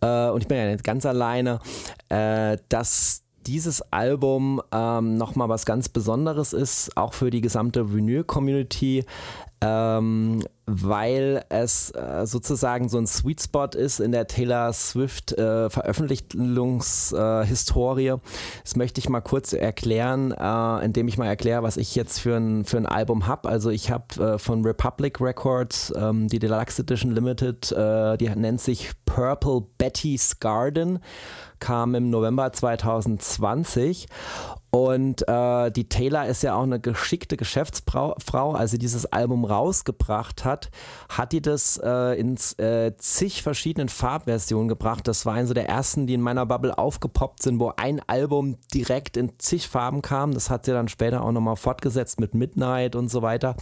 äh, und ich bin ja nicht ganz alleine, äh, dass dieses Album ähm, nochmal was ganz Besonderes ist, auch für die gesamte Vinyl-Community ähm, weil es äh, sozusagen so ein Sweet Spot ist in der Taylor Swift äh, Veröffentlichungshistorie. Äh, das möchte ich mal kurz erklären, äh, indem ich mal erkläre, was ich jetzt für ein, für ein Album habe. Also ich habe äh, von Republic Records ähm, die Deluxe Edition Limited, äh, die nennt sich Purple Betty's Garden kam im November 2020 und äh, die Taylor ist ja auch eine geschickte Geschäftsfrau. Als sie dieses Album rausgebracht hat, hat die das äh, in äh, zig verschiedenen Farbversionen gebracht. Das war eine der ersten, die in meiner Bubble aufgepoppt sind, wo ein Album direkt in zig Farben kam. Das hat sie dann später auch nochmal fortgesetzt mit Midnight und so weiter.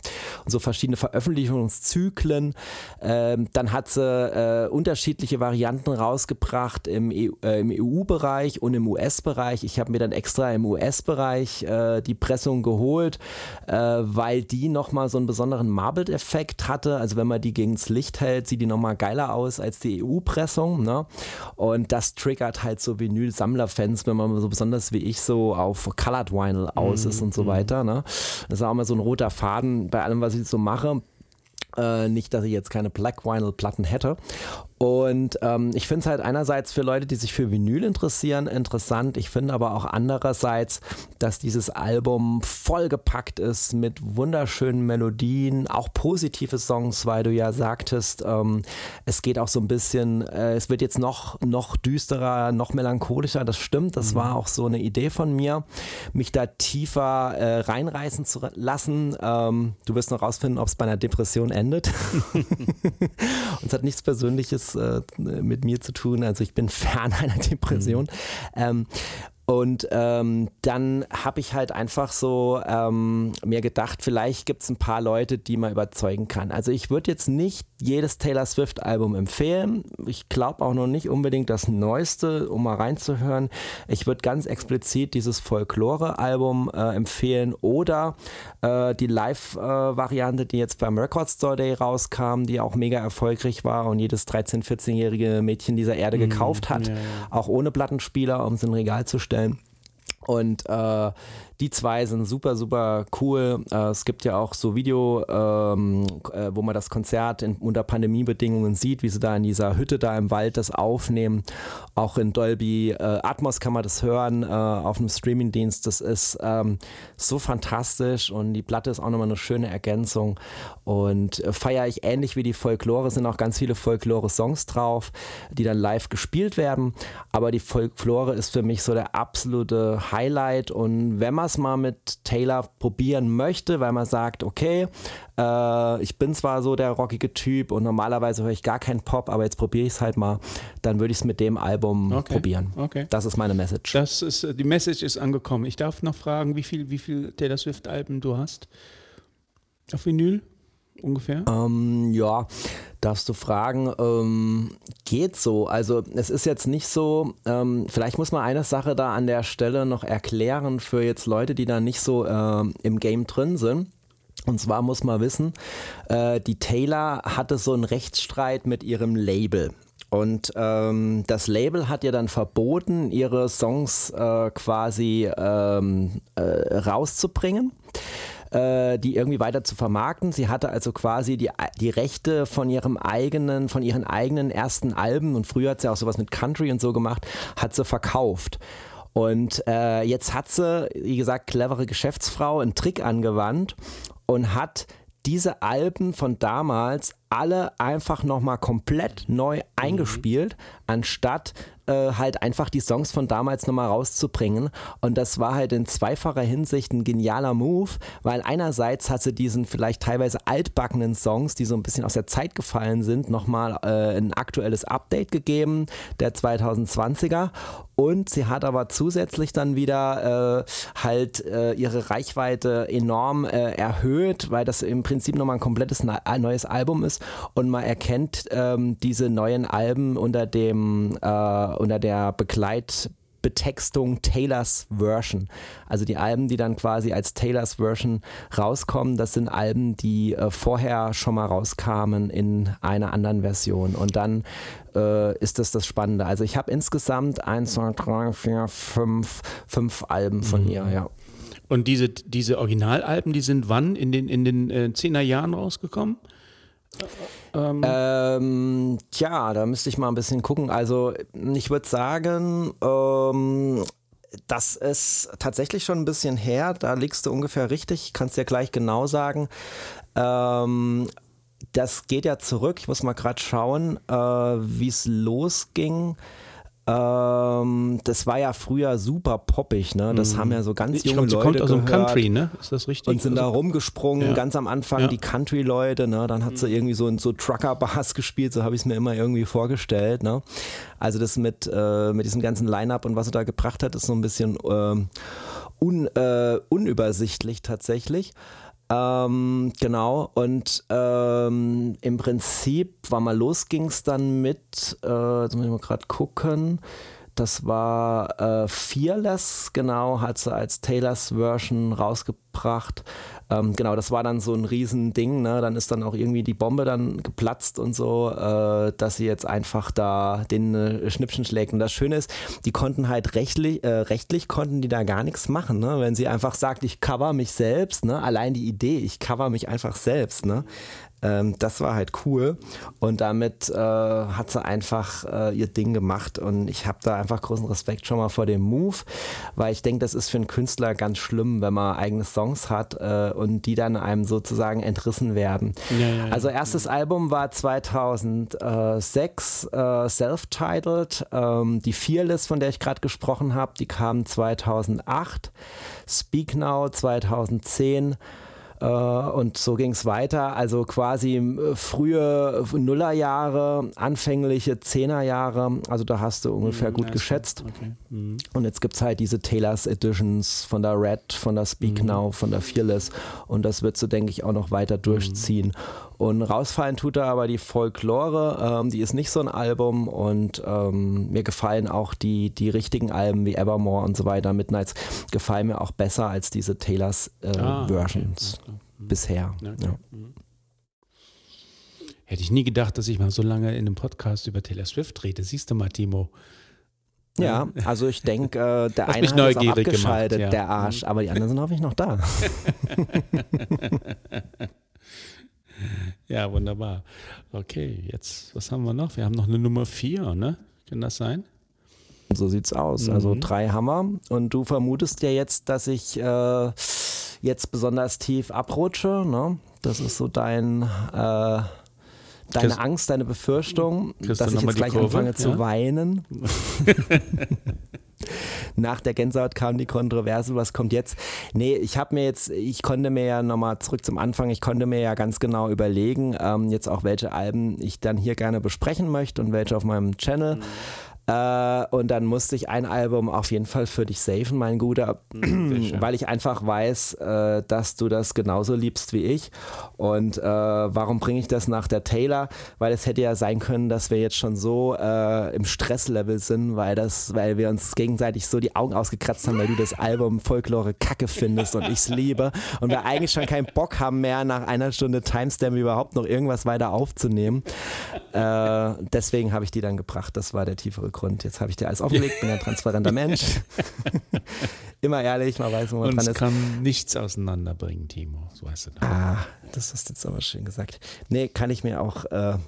Und so verschiedene Veröffentlichungszyklen. Ähm, dann hat sie äh, unterschiedliche Varianten rausgebracht im, EU, äh, im EU-Bereich und im US-Bereich. Ich habe mir dann extra im US US-Bereich äh, die Pressung geholt, äh, weil die nochmal so einen besonderen Marbled-Effekt hatte. Also wenn man die gegens Licht hält, sieht die nochmal geiler aus als die EU-Pressung. Ne? Und das triggert halt so Vinyl-Sammler-Fans, wenn man so besonders wie ich so auf Colored Vinyl aus ist und so mhm. weiter. Ne? Das ist auch immer so ein roter Faden bei allem, was ich so mache. Äh, nicht, dass ich jetzt keine Black Vinyl Platten hätte. Und ähm, ich finde es halt einerseits für Leute, die sich für Vinyl interessieren, interessant. Ich finde aber auch andererseits, dass dieses Album vollgepackt ist mit wunderschönen Melodien, auch positive Songs, weil du ja sagtest, ähm, es geht auch so ein bisschen, äh, es wird jetzt noch, noch düsterer, noch melancholischer. Das stimmt, das mhm. war auch so eine Idee von mir, mich da tiefer äh, reinreißen zu lassen. Ähm, du wirst noch rausfinden, ob es bei einer Depression endet. Und es hat nichts Persönliches äh, mit mir zu tun. Also ich bin fern einer Depression. Mhm. Ähm, und ähm, dann habe ich halt einfach so ähm, mir gedacht, vielleicht gibt es ein paar Leute, die man überzeugen kann. Also ich würde jetzt nicht jedes Taylor Swift-Album empfehlen. Ich glaube auch noch nicht unbedingt das Neueste, um mal reinzuhören. Ich würde ganz explizit dieses Folklore-Album äh, empfehlen oder äh, die Live-Variante, die jetzt beim Record Store Day rauskam, die auch mega erfolgreich war und jedes 13-, 14-jährige Mädchen dieser Erde mhm. gekauft hat, ja, ja. auch ohne Plattenspieler, um es in ein Regal zu stellen stellen. Und äh, die zwei sind super, super cool. Äh, es gibt ja auch so Video, ähm, äh, wo man das Konzert unter Pandemiebedingungen sieht, wie sie da in dieser Hütte da im Wald das aufnehmen. Auch in Dolby äh, Atmos kann man das hören auf einem Streamingdienst. Das ist ähm, so fantastisch und die Platte ist auch nochmal eine schöne Ergänzung. Und feiere ich ähnlich wie die Folklore, sind auch ganz viele Folklore-Songs drauf, die dann live gespielt werden. Aber die Folklore ist für mich so der absolute Highlight. Und wenn man man es mal mit Taylor probieren möchte, weil man sagt, okay, äh, ich bin zwar so der rockige Typ und normalerweise höre ich gar keinen Pop, aber jetzt probiere ich es halt mal, dann würde ich es mit dem Album okay. probieren. Okay. Das ist meine Message. Das ist, die Message ist angekommen. Ich darf noch fragen, wie viel, wie viel Taylor Swift-Alben du hast auf Vinyl ungefähr? Ähm, ja, darfst du fragen, ähm, geht so. Also es ist jetzt nicht so, ähm, vielleicht muss man eine Sache da an der Stelle noch erklären für jetzt Leute, die da nicht so äh, im Game drin sind. Und zwar muss man wissen, äh, die Taylor hatte so einen Rechtsstreit mit ihrem Label. Und ähm, das Label hat ihr dann verboten, ihre Songs äh, quasi ähm, äh, rauszubringen äh, die irgendwie weiter zu vermarkten. Sie hatte also quasi die, die Rechte von ihrem eigenen, von ihren eigenen ersten Alben und früher hat sie auch sowas mit Country und so gemacht, hat sie verkauft. Und äh, jetzt hat sie, wie gesagt, clevere Geschäftsfrau einen Trick angewandt und hat diese Alben von damals alle einfach nochmal komplett neu eingespielt, mhm. anstatt äh, halt einfach die Songs von damals nochmal rauszubringen. Und das war halt in zweifacher Hinsicht ein genialer Move, weil einerseits hat sie diesen vielleicht teilweise altbackenen Songs, die so ein bisschen aus der Zeit gefallen sind, nochmal äh, ein aktuelles Update gegeben, der 2020er. Und sie hat aber zusätzlich dann wieder äh, halt äh, ihre Reichweite enorm äh, erhöht, weil das im Prinzip nochmal ein komplettes neues Album ist und man erkennt ähm, diese neuen Alben unter dem äh, unter der Begleitbetextung Taylors Version. Also die Alben, die dann quasi als Taylors Version rauskommen, das sind Alben, die äh, vorher schon mal rauskamen in einer anderen Version. Und dann äh, ist das das Spannende. Also ich habe insgesamt eins, zwei, drei, vier, fünf, fünf Alben von mhm. ihr, ja. Und diese, diese Originalalben, die sind wann in den, in den äh, 10er Jahren rausgekommen? Ähm. Ähm, tja, da müsste ich mal ein bisschen gucken. Also ich würde sagen, ähm, das ist tatsächlich schon ein bisschen her. Da liegst du ungefähr richtig. Ich kann es dir gleich genau sagen. Ähm, das geht ja zurück. Ich muss mal gerade schauen, äh, wie es losging. Ähm, das war ja früher super poppig, ne? Das mhm. haben ja so ganz ich junge glaub, Leute kommt aus dem Country, ne? Ist das richtig? Und sind also, da rumgesprungen, ja. ganz am Anfang ja. die Country-Leute, ne? Dann hat sie mhm. irgendwie so in so Trucker-Bars gespielt, so habe ich es mir immer irgendwie vorgestellt, ne? Also das mit, äh, mit diesem ganzen Line-Up und was sie da gebracht hat, ist so ein bisschen äh, un, äh, unübersichtlich tatsächlich. Ähm, genau, und ähm, im Prinzip war mal los, ging es dann mit, äh, jetzt muss ich mal gerade gucken, das war äh, Fearless, genau, hat sie als Taylors Version rausgebracht. Ähm, genau, das war dann so ein Riesending. Ne? Dann ist dann auch irgendwie die Bombe dann geplatzt und so, äh, dass sie jetzt einfach da den äh, Schnippchen schlägt. Und das Schöne ist, die konnten halt rechtlich, äh, rechtlich konnten die da gar nichts machen. Ne? Wenn sie einfach sagt, ich cover mich selbst, ne? allein die Idee, ich cover mich einfach selbst. Ne? Ähm, das war halt cool. Und damit äh, hat sie einfach äh, ihr Ding gemacht. Und ich habe da einfach großen Respekt schon mal vor dem Move, weil ich denke, das ist für einen Künstler ganz schlimm, wenn man eigene Songs hat äh, und die dann einem sozusagen entrissen werden. Ja, ja, ja. Also erstes Album war 2006, äh, self-titled. Ähm, die Fearless, von der ich gerade gesprochen habe, die kam 2008. Speak Now 2010. Äh, und so ging es weiter. Also quasi äh, frühe Nullerjahre, anfängliche Zehnerjahre. Also da hast du ungefähr mhm, gut geschätzt. Okay. Mhm. Und jetzt gibt es halt diese Taylor's Editions von der Red, von der Speak mhm. Now, von der Fearless. Und das wird so, denke ich, auch noch weiter durchziehen. Und rausfallen tut da aber die Folklore, ähm, die ist nicht so ein Album und ähm, mir gefallen auch die, die richtigen Alben wie Evermore und so weiter, Midnights, gefallen mir auch besser als diese Taylors äh, ah, Versions okay. mhm. bisher. Okay. Ja. Mhm. Hätte ich nie gedacht, dass ich mal so lange in einem Podcast über Taylor Swift rede. Siehst du mal, Timo. Ja, also ich denke, äh, der Hast eine hat auch abgeschaltet, gemacht, ja. der Arsch, mhm. aber die anderen sind hoffentlich noch da. Ja, wunderbar. Okay, jetzt, was haben wir noch? Wir haben noch eine Nummer vier, ne? Kann das sein? So sieht's aus. Also mhm. Also drei Hammer. Und du vermutest ja jetzt, dass ich äh, jetzt besonders tief abrutsche, ne? Das ist so dein. Äh, deine Christ, Angst, deine Befürchtung, dass ich jetzt gleich Kurve? anfange ja? zu weinen. Nach der Gänsehaut kam die Kontroverse, was kommt jetzt? Nee, ich habe mir jetzt, ich konnte mir ja nochmal zurück zum Anfang, ich konnte mir ja ganz genau überlegen, ähm, jetzt auch welche Alben ich dann hier gerne besprechen möchte und welche auf meinem Channel. Mhm. Äh, und dann musste ich ein Album auf jeden Fall für dich safen, mein Guter, weil ich einfach weiß, äh, dass du das genauso liebst wie ich. Und äh, warum bringe ich das nach der Taylor? Weil es hätte ja sein können, dass wir jetzt schon so äh, im Stresslevel sind, weil, das, weil wir uns gegenseitig so die Augen ausgekratzt haben, weil du das Album Folklore kacke findest und ich es liebe. Und wir eigentlich schon keinen Bock haben mehr, nach einer Stunde Timestamp überhaupt noch irgendwas weiter aufzunehmen. Äh, deswegen habe ich die dann gebracht. Das war der tiefere Grund. Jetzt habe ich dir alles aufgelegt, bin ein transparenter Mensch. Immer ehrlich, man weiß, wo man Uns dran ist. kann nichts auseinanderbringen, Timo. So weißt du das. Ah, das hast du jetzt aber schön gesagt. Nee, kann ich mir auch äh,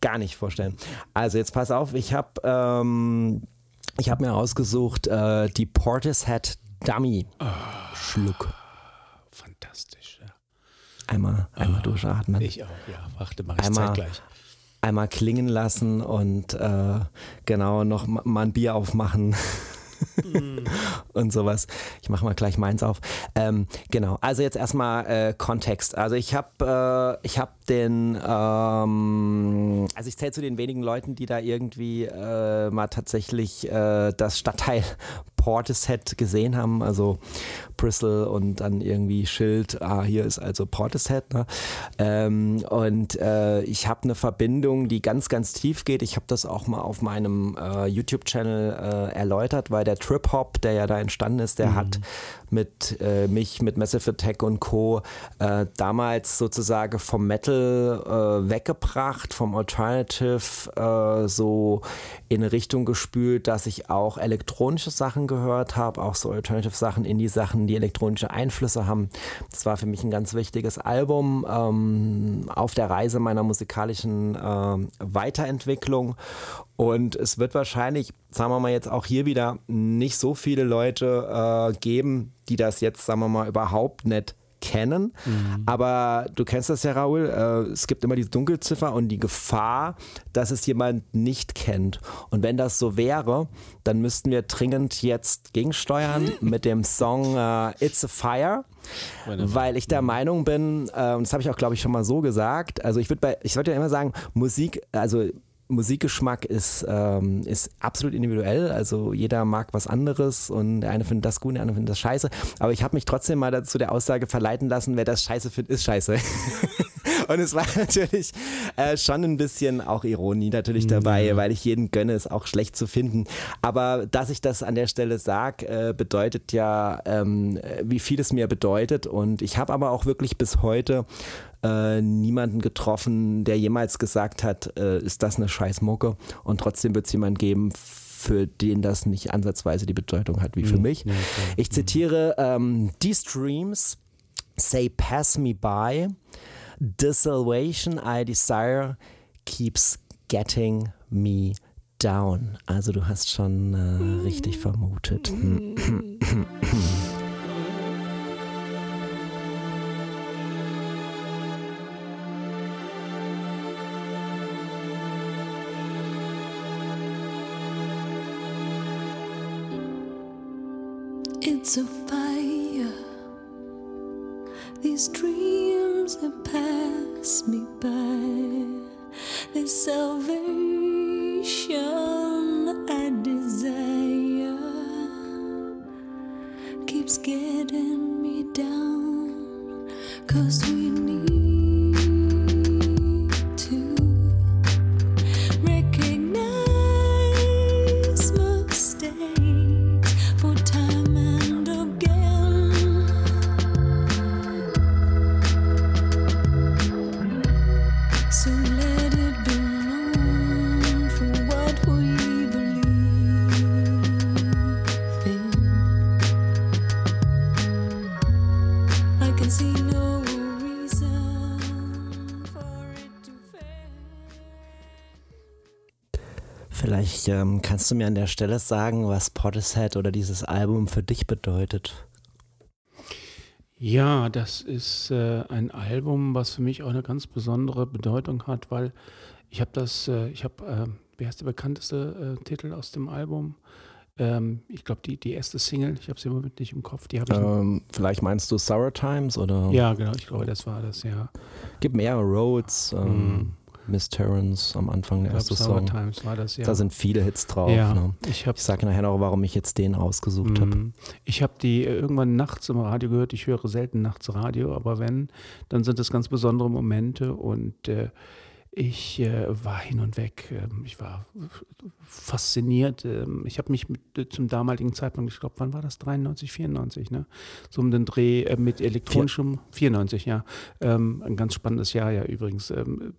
gar nicht vorstellen. Also jetzt pass auf, ich habe ähm, ich hab mir ausgesucht äh, die Portishead Dummy Schluck. Fantastisch. Ja. Einmal, einmal durchatmen. Ich auch, ja. Warte, mach ich Einmal- zeitgleich. Einmal klingen lassen und äh, genau noch ma- mal ein Bier aufmachen. und sowas. Ich mache mal gleich meins auf. Ähm, genau, also jetzt erstmal äh, Kontext. Also ich habe äh, ich hab den, ähm, also ich zähle zu den wenigen Leuten, die da irgendwie äh, mal tatsächlich äh, das Stadtteil Portishead gesehen haben, also Bristol und dann irgendwie Schild, ah, hier ist also Portishead. Ne? Ähm, und äh, ich habe eine Verbindung, die ganz, ganz tief geht. Ich habe das auch mal auf meinem äh, YouTube-Channel äh, erläutert, weil der Trip-Hop, der ja da entstanden ist, der hat mit äh, mich, mit Massive Attack und Co. Äh, damals sozusagen vom Metal äh, weggebracht, vom Alternative so in eine Richtung gespült, dass ich auch elektronische Sachen gehört habe, auch so Alternative Sachen, Indie-Sachen, die elektronische Einflüsse haben. Das war für mich ein ganz wichtiges Album ähm, auf der Reise meiner musikalischen äh, Weiterentwicklung. Und es wird wahrscheinlich, sagen wir mal jetzt auch hier wieder, nicht so viele Leute äh, geben, die das jetzt, sagen wir mal, überhaupt nicht kennen. Aber du kennst das ja, Raoul. Äh, es gibt immer die Dunkelziffer und die Gefahr, dass es jemand nicht kennt. Und wenn das so wäre, dann müssten wir dringend jetzt gegensteuern mit dem Song äh, It's a Fire. Weil ich der Meinung bin, äh, und das habe ich auch, glaube ich, schon mal so gesagt, also ich würde bei, ich würde ja immer sagen, Musik, also Musikgeschmack ist, ähm, ist absolut individuell. Also jeder mag was anderes und der eine findet das gut, der andere findet das scheiße. Aber ich habe mich trotzdem mal dazu der Aussage verleiten lassen, wer das scheiße findet, ist scheiße. und es war natürlich äh, schon ein bisschen auch Ironie natürlich dabei, weil ich jeden gönne, es auch schlecht zu finden. Aber dass ich das an der Stelle sage, äh, bedeutet ja, ähm, wie viel es mir bedeutet. Und ich habe aber auch wirklich bis heute äh, niemanden getroffen, der jemals gesagt hat, äh, ist das eine scheiß Mucke und trotzdem wird es jemanden geben, für den das nicht ansatzweise die Bedeutung hat wie für mich. Ich zitiere ähm, die Streams say pass me by the salvation I desire keeps getting me down. Also du hast schon äh, richtig vermutet. It's a fire. These dreams that pass me by. This salvation I desire keeps getting me down. Cause ähm, kannst du mir an der Stelle sagen, was Portishead oder dieses Album für dich bedeutet. Ja, das ist äh, ein Album, was für mich auch eine ganz besondere Bedeutung hat, weil ich habe das, äh, ich habe, äh, wie heißt der bekannteste äh, Titel aus dem Album? Ähm, ich glaube, die, die erste Single, ich habe sie im Moment nicht im Kopf, die ich. Ähm, vielleicht meinst du Sour Times oder ja, genau, ich glaube, das war das, ja. gibt mehrere Roads. Ähm, Miss Terrence am Anfang der Ich erste glaub, Sour Song. Times war das, ja. Da sind viele Hits drauf. ja, Ne? ich Ich sage nachher noch, warum ich jetzt den ausgesucht habe. Mm. Ich habe die äh, irgendwann nachts im Radio gehört. Ich höre selten nachts Radio, aber wenn, dann sind es ganz besondere Momente und äh, ich äh, war hin und weg. Ähm, ich war fasziniert. Ähm, ich habe mich mit, äh, zum damaligen Zeitpunkt, ich glaube, wann war das? 93, 94, ne? So um den Dreh äh, mit elektronischem, 94, ja. Ähm, ein ganz spannendes Jahr ja übrigens. Ähm,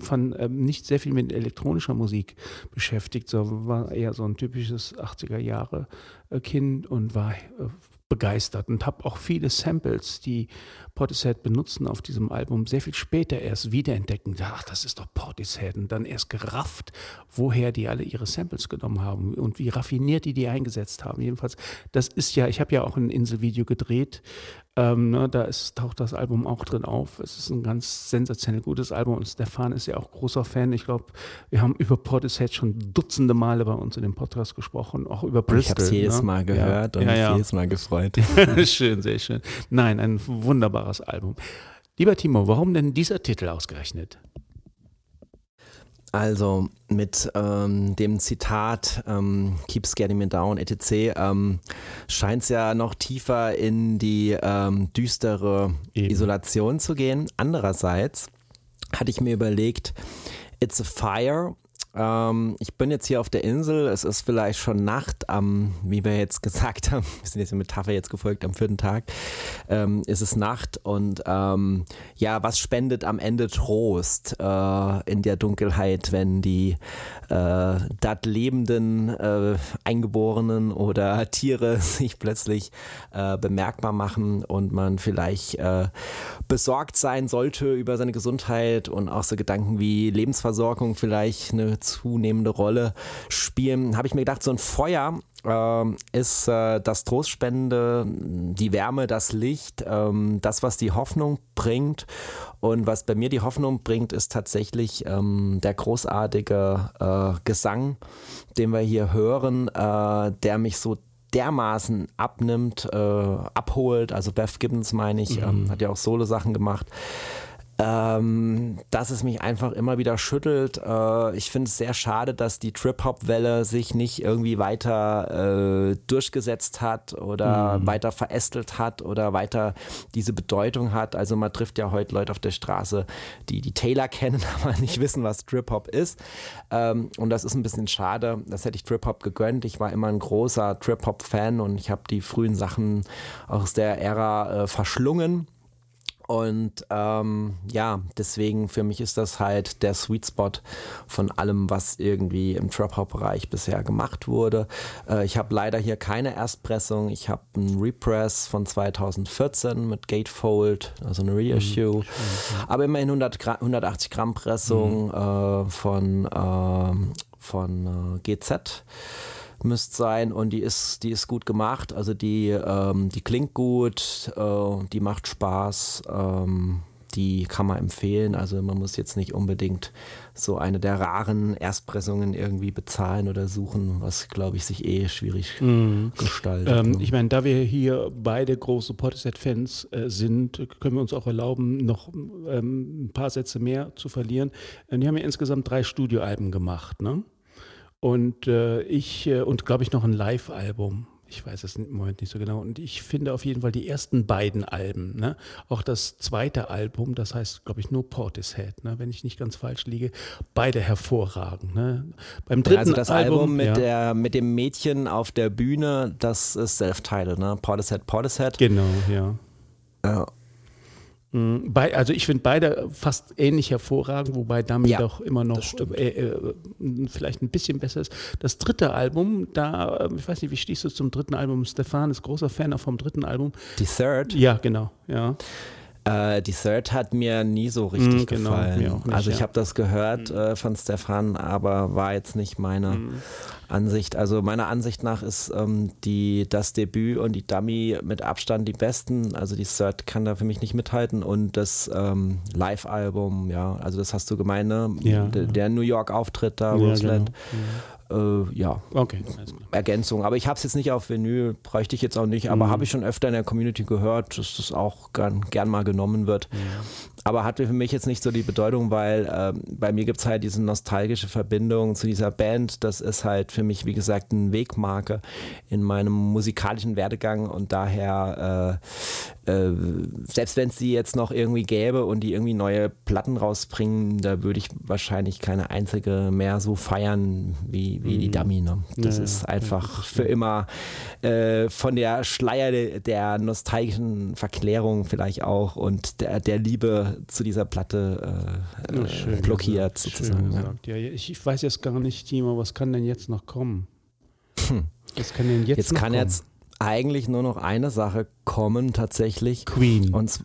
fand ähm, nicht sehr viel mit elektronischer Musik beschäftigt, so war eher so ein typisches 80er Jahre äh, Kind und war äh, begeistert und habe auch viele Samples, die Portishead benutzen auf diesem Album, sehr viel später erst wiederentdecken. Ach, das ist doch Portishead und dann erst gerafft, woher die alle ihre Samples genommen haben und wie raffiniert die die eingesetzt haben. Jedenfalls, das ist ja, ich habe ja auch ein Inselvideo gedreht, ähm, ne, da ist, taucht das Album auch drin auf. Es ist ein ganz sensationell gutes Album und Stefan ist ja auch großer Fan. Ich glaube, wir haben über Portishead schon dutzende Male bei uns in dem Podcast gesprochen, auch über Und ich Bristol. habe es jedes ne? Mal gehört ja. und ja, mich ja. jedes Mal gefreut. schön, sehr schön. Nein, ein wunderbares Album. Lieber Timo, warum denn dieser Titel ausgerechnet? Also mit ähm, dem Zitat ähm, Keeps Getting Me Down etc. Ähm, scheint es ja noch tiefer in die ähm, düstere Eben. Isolation zu gehen. Andererseits hatte ich mir überlegt, It's a Fire. Ähm, ich bin jetzt hier auf der Insel, es ist vielleicht schon Nacht, am, wie wir jetzt gesagt haben, wir sind jetzt der Metapher jetzt gefolgt, am vierten Tag, ähm, ist es Nacht und ähm, ja, was spendet am Ende Trost äh, in der Dunkelheit, wenn die äh, dort lebenden äh, Eingeborenen oder Tiere sich plötzlich äh, bemerkbar machen und man vielleicht äh, besorgt sein sollte über seine Gesundheit und auch so Gedanken wie Lebensversorgung vielleicht eine zunehmende Rolle spielen, habe ich mir gedacht, so ein Feuer ähm, ist äh, das Trostspende, die Wärme, das Licht, ähm, das, was die Hoffnung bringt. Und was bei mir die Hoffnung bringt, ist tatsächlich ähm, der großartige äh, Gesang, den wir hier hören, äh, der mich so dermaßen abnimmt, äh, abholt. Also Beth Gibbons meine ich, ähm, hat ja auch Solo-Sachen gemacht. Ähm, dass es mich einfach immer wieder schüttelt. Äh, ich finde es sehr schade, dass die Trip-Hop-Welle sich nicht irgendwie weiter äh, durchgesetzt hat oder weiter verästelt hat oder weiter diese Bedeutung hat. Also man trifft ja heute Leute auf der Straße, die die Taylor kennen, aber nicht wissen, was Trip-Hop ist. Ähm, und das ist ein bisschen schade. Das hätte ich Trip-Hop gegönnt. Ich war immer ein großer Trip-Hop-Fan und ich habe die frühen Sachen aus der Ära äh, verschlungen. Und ähm, ja, deswegen für mich ist das halt der Sweet Spot von allem, was irgendwie im Trap-Hop-Bereich bisher gemacht wurde. Äh, ich habe leider hier keine Erstpressung. Ich habe einen Repress von 2014 mit Gatefold, also eine Reissue. Aber immerhin 100 Gra 180 Gramm Pressung äh, von, ähm, von äh, GZ müsste sein und die ist, die ist gut gemacht. Also die, ähm, die klingt gut, äh, die macht Spaß, ähm, die kann man empfehlen. Also man muss jetzt nicht unbedingt so eine der raren Erstpressungen irgendwie bezahlen oder suchen, was glaube ich sich eh schwierig gestaltet. Ähm, ne? ich meine, da wir hier beide große Portishead-Fans äh, sind, können wir uns auch erlauben, noch ähm, ein paar Sätze mehr zu verlieren. Äh, die haben ja insgesamt drei Studioalben gemacht, ne? Und äh, ich, äh, und glaube ich noch ein Live-Album. Ich weiß es im Moment nicht so genau. Und ich finde auf jeden Fall die ersten beiden Alben, ne? auch das zweite Album, das heißt, glaube ich, nur Portishead, ne? wenn ich nicht ganz falsch liege, beide hervorragend. Ne? Beim dritten also das Album, mit, ja, der, mit dem Mädchen auf der Bühne, das ist Self-Titled, ne? Portishead, Portishead. Genau, ja. Mm, Bei, also ich finde beide fast ähnlich hervorragend, wobei Dummy Ja, doch immer noch äh, äh, vielleicht ein bisschen besser ist. Das dritte Album, da, äh, ich weiß nicht, wie stehst du zum dritten Album? Stefan ist großer Fan auch vom dritten Album. Die Third. Ja, genau, ja. Äh, die Third hat mir nie so richtig Mm, genau, gefallen. nicht, also ich ja. habe das gehört äh, von Stefan, aber war jetzt nicht meine Mm. Ansicht. Also meiner Ansicht nach ist ähm, die, das Debüt und die Dummy mit Abstand die besten. Also die Third kann da für mich nicht mithalten und das ähm, Live-Album, ja, also das hast du gemeint, ne? Ja, der, ja. der New York-Auftritt da, Ja, Roseland. Äh, ja, Okay. Ergänzung. Aber ich habe es jetzt nicht auf Vinyl, bräuchte ich jetzt auch nicht, aber Mhm. habe ich schon öfter in der Community gehört, dass das auch gern, gern mal genommen wird. aber hatte für mich jetzt nicht so die Bedeutung, weil ähm, bei mir gibt es halt diese nostalgische Verbindung zu dieser Band. Das ist halt für mich, wie gesagt, ein Wegmarke in meinem musikalischen Werdegang und daher, äh, äh, selbst wenn es die jetzt noch irgendwie gäbe und die irgendwie neue Platten rausbringen, da würde ich wahrscheinlich keine einzige mehr so feiern wie, wie die Dummy. Ne? Das Ja, ist ja, einfach das für immer äh, von der Schleier de, der nostalgischen Verklärung vielleicht auch und der, der Liebe zu dieser Platte äh, Ja, äh, schön blockiert gesagt, sozusagen. Ja. gesagt. Ja, ich, ich weiß jetzt gar nicht, Timo, was kann denn jetzt noch kommen? Was kann denn jetzt, Jetzt noch kann kommen? jetzt eigentlich nur noch eine Sache kommen tatsächlich. Queen. Und z-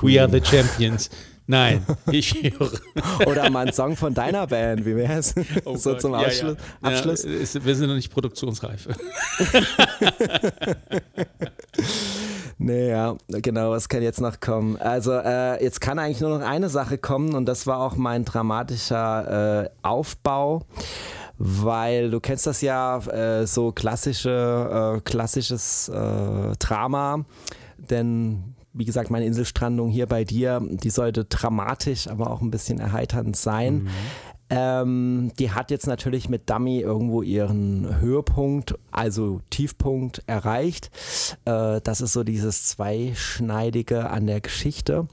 We are the champions. Nein, ich höre. oder mal ein Song von deiner Band, wie wär's? Oh so Gott, zum ja, Abschluss. Ja. Abschluss. Ja, ist, wir sind noch nicht produktionsreif. Nee, ja, genau, was kann jetzt noch kommen? Also, äh, jetzt kann eigentlich nur noch eine Sache kommen und das war auch mein dramatischer äh, Aufbau, weil du kennst das ja, äh, so klassische, äh, klassisches äh, Drama, denn wie gesagt, meine Inselstrandung hier bei dir, die sollte dramatisch, aber auch ein bisschen erheiternd sein. Ähm, die hat jetzt natürlich mit Dummy irgendwo ihren Höhepunkt, also Tiefpunkt erreicht. Äh, das ist so dieses Zweischneidige an der Geschichte.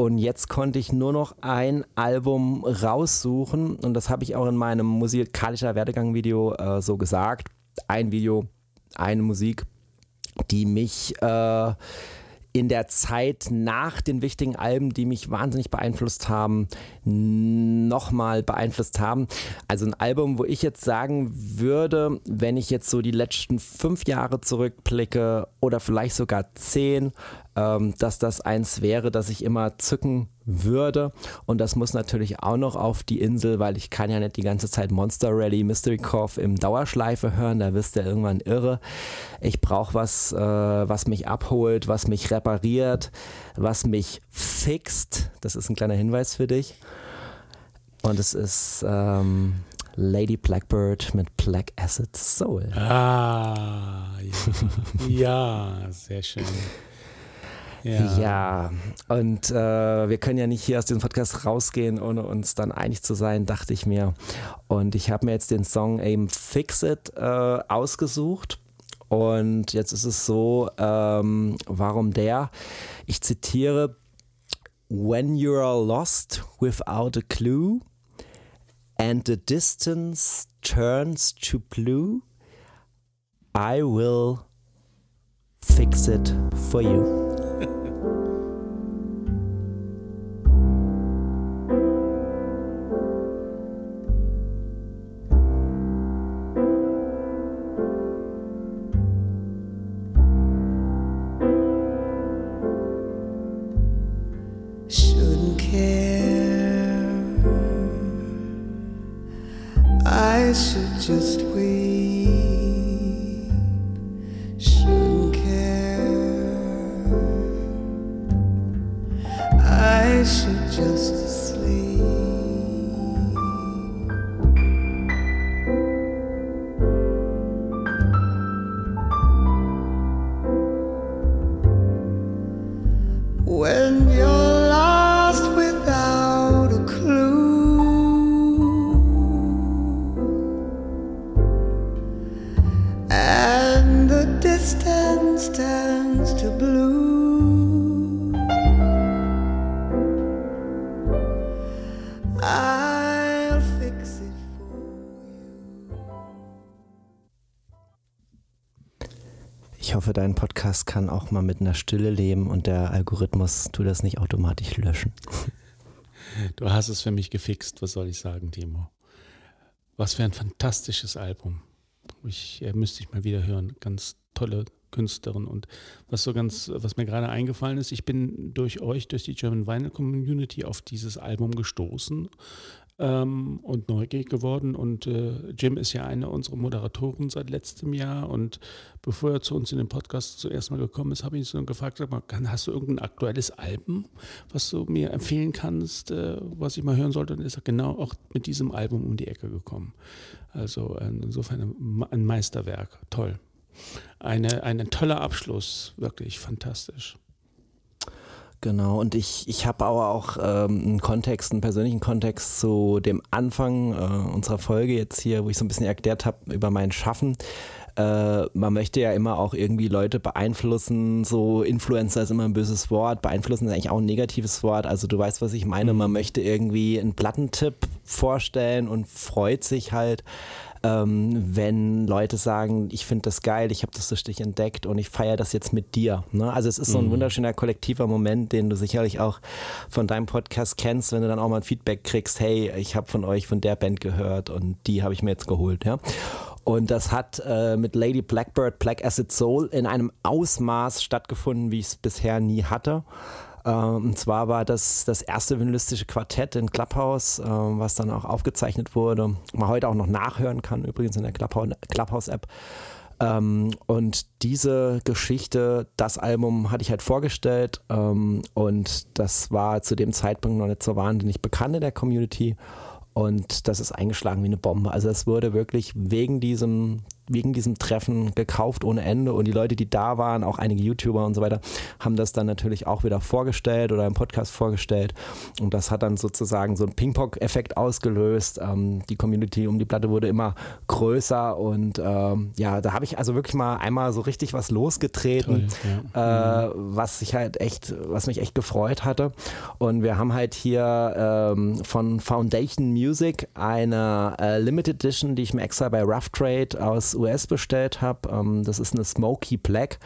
Und jetzt konnte ich nur noch ein Album raussuchen und das habe ich auch in meinem musikalischer Werdegang-Video äh, so gesagt. Ein Video, eine Musik, die mich äh, in der Zeit nach den wichtigen Alben, die mich wahnsinnig beeinflusst haben, nochmal beeinflusst haben. Also ein Album, wo ich jetzt sagen würde, wenn ich jetzt so die letzten fünf Jahre zurückblicke oder vielleicht sogar zehn, ähm, dass das eins wäre, das ich immer zücken würde. Und das muss natürlich auch noch auf die Insel, weil ich kann ja nicht die ganze Zeit Monster Rally, Mystery Cove im Dauerschleife hören, da wirst du irgendwann irre. Ich brauche was, äh, was mich abholt, was mich repariert, was mich fixt. Das ist ein kleiner Hinweis für dich. Und es ist ähm, Lady Blackbird mit Black Acid Soul. Ah, ja. ja, sehr schön. Ja. Ja, und äh, wir können ja nicht hier aus diesem Podcast rausgehen, ohne uns dann einig zu sein, dachte ich mir. Und ich habe mir jetzt den Song eben Fix It äh, ausgesucht. Und jetzt ist es so, ähm, warum der? Ich zitiere, When you are lost without a clue and the distance turns to blue, I will fix it for you. Hoffe, dein Podcast kann auch mal mit einer Stille leben und der Algorithmus tut das nicht automatisch löschen. Du hast es für mich gefixt, was soll ich sagen, Timo? Was für ein fantastisches Album. Ich äh, müsste ich mal wieder hören. Ganz tolle Künstlerin. Und was so ganz, was mir gerade eingefallen ist, ich bin durch euch, durch die German Vinyl Community auf dieses Album gestoßen ähm, und neugierig geworden. Und äh, Jim ist ja eine unserer Moderatoren seit letztem Jahr. Und bevor er zu uns in den Podcast zuerst mal gekommen ist, habe ich ihn so gefragt, sag mal, kann, hast du irgendein aktuelles Album, was du mir empfehlen kannst, äh, was ich mal hören sollte? Und ist er genau auch mit diesem Album um die Ecke gekommen. Also insofern ein- ein Meisterwerk. Toll. Eine, ein toller Abschluss, wirklich fantastisch. Genau, und ich, ich habe aber auch ähm, einen Kontext, einen persönlichen Kontext zu dem Anfang äh, unserer Folge jetzt hier, wo ich so ein bisschen erklärt habe über mein Schaffen. Äh, man möchte ja immer auch irgendwie Leute beeinflussen, so Influencer ist immer ein böses Wort, beeinflussen ist eigentlich auch ein negatives Wort, also du weißt, was ich meine, man möchte irgendwie einen Plattentipp vorstellen und freut sich halt ähm, wenn Leute sagen, ich finde das geil, ich habe das durch dich entdeckt und ich feiere das jetzt mit dir. Ne? Also es ist so ein mhm. wunderschöner kollektiver Moment, den du sicherlich auch von deinem Podcast kennst, wenn du dann auch mal ein Feedback kriegst, hey, ich habe von euch von der Band gehört und die habe ich mir jetzt geholt. Ja? Und das hat äh, mit Lady Blackbird, Black Acid Soul in einem Ausmaß stattgefunden, wie ich es bisher nie hatte. Ähm, und zwar war das das erste vinylistische Quartett in Clubhouse, ähm, was dann auch aufgezeichnet wurde. Man heute auch noch nachhören kann, übrigens in der Clubhouse-App. Ähm, und diese Geschichte, das Album hatte ich halt vorgestellt und das war zu dem Zeitpunkt noch nicht so wahnsinnig bekannt in der Community. Und das ist eingeschlagen wie eine Bombe. Also es wurde wirklich wegen diesem wegen diesem Treffen gekauft ohne Ende. Und die Leute, die da waren, auch einige YouTuber und so weiter, haben das dann natürlich auch wieder vorgestellt oder im Podcast vorgestellt. Und das hat dann sozusagen so einen Ping-Pong-Effekt ausgelöst. Ähm, die Community um die Platte wurde immer größer. Und ähm, ja, da habe ich also wirklich mal einmal so richtig was losgetreten, Toll, ja. äh, was sich halt echt, was mich echt gefreut hatte. Und wir haben halt hier ähm, von Foundation Music eine äh, Limited Edition, die ich mir extra bei Rough Trade aus US bestellt habe. Ähm, das ist eine Smoky Black.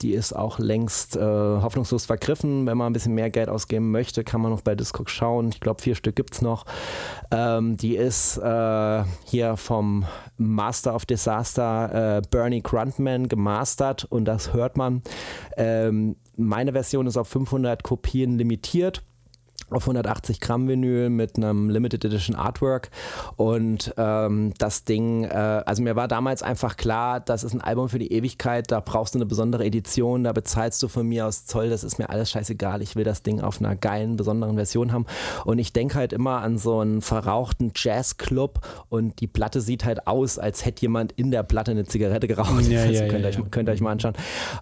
Die ist auch längst äh, hoffnungslos vergriffen. Wenn man ein bisschen mehr Geld ausgeben möchte, kann man noch bei Discog schauen. Ich glaube, vier Stück gibt es noch. Ähm, die ist äh, hier vom Master of Disaster äh, Bernie Gruntman gemastert und das hört man. Ähm, meine Version ist auf 500 Kopien limitiert auf 180 Gramm Vinyl mit einem Limited Edition Artwork. Und ähm, das Ding, äh, also mir war damals einfach klar, das ist ein Album für die Ewigkeit, da brauchst du eine besondere Edition, da bezahlst du von mir aus Zoll, das ist mir alles scheißegal, ich will das Ding auf einer geilen, besonderen Version haben. Und ich denke halt immer an so einen verrauchten Jazzclub und die Platte sieht halt aus, als hätte jemand in der Platte eine Zigarette geraucht, ja, also ja, könnt, ja, euch, könnt ihr euch mal anschauen,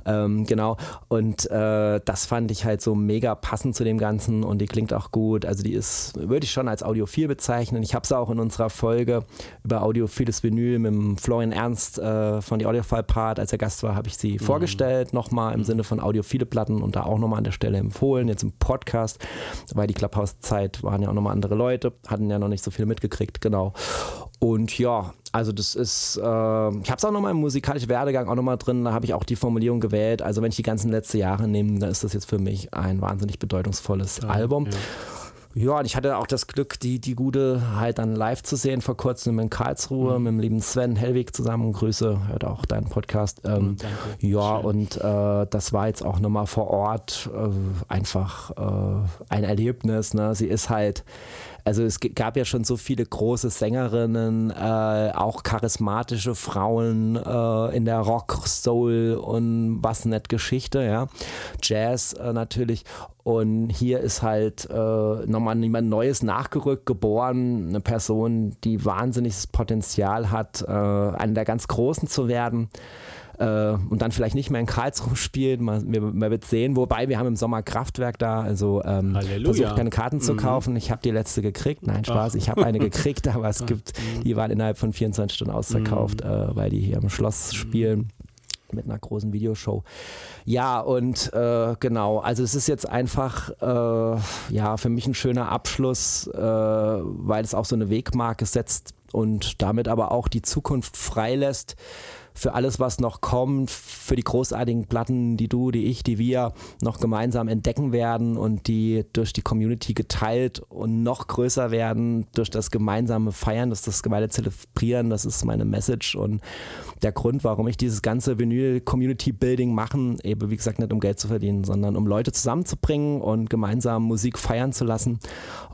ähm, genau. Und äh, das fand ich halt so mega passend zu dem Ganzen und die klingt auch auch gut. Also die ist, würde ich schon als audiophil bezeichnen. Ich habe es auch in unserer Folge über audiophiles Vinyl mit dem Florian Ernst äh, von die Audiophile Part, als er Gast war, habe ich sie mhm. vorgestellt, nochmal im mhm. Sinne von audiophile Platten und da auch nochmal an der Stelle empfohlen, jetzt im Podcast, weil die Clubhouse-Zeit waren ja auch nochmal andere Leute, hatten ja noch nicht so viel mitgekriegt, genau. Und ja, also das ist, äh, ich habe es auch nochmal im musikalischen Werdegang auch nochmal drin, da habe ich auch die Formulierung gewählt. Also wenn ich die ganzen letzten Jahre nehme, dann ist das jetzt für mich ein wahnsinnig bedeutungsvolles ja, Album. Ja. Ja, und ich hatte auch das Glück, die, die Gute halt dann live zu sehen vor kurzem in Karlsruhe mhm. mit dem lieben Sven Hellwig zusammen. Grüße, hört auch deinen Podcast. Ähm, mhm, ja, Schön. und äh, das war jetzt auch nochmal vor Ort äh, einfach äh, ein Erlebnis. Ne? Sie ist halt also es gab ja schon so viele große Sängerinnen, äh, auch charismatische Frauen äh, in der Rock, Soul und was nicht Geschichte, ja. Jazz äh, natürlich. Und hier ist halt äh, nochmal jemand Neues nachgerückt, geboren, eine Person, die wahnsinniges Potenzial hat, äh, eine der ganz Großen zu werden äh, und dann vielleicht nicht mehr in Karlsruhe spielt. Man, man, wird sehen, wobei wir haben im Sommer Kraftwerk da, also ähm, versucht keine Karten zu mhm. kaufen. Ich habe die letzte gekriegt. Nein, Spaß, Ach. ich habe eine gekriegt, aber es gibt, mhm. die waren innerhalb von 24 Stunden ausverkauft, mhm. äh, weil die hier im Schloss spielen mit einer großen Videoshow. Ja, und äh, genau, also es ist jetzt einfach äh, ja für mich ein schöner Abschluss, äh, weil es auch so eine Wegmarke setzt und damit aber auch die Zukunft freilässt für alles, was noch kommt, für die großartigen Platten, die du, die ich, die wir noch gemeinsam entdecken werden und die durch die Community geteilt und noch größer werden durch das gemeinsame Feiern, das das gemeinsame Zelebrieren, das ist meine Message und der Grund, warum ich dieses ganze Vinyl-Community-Building machen, eben wie gesagt nicht um Geld zu verdienen, sondern um Leute zusammenzubringen und gemeinsam Musik feiern zu lassen.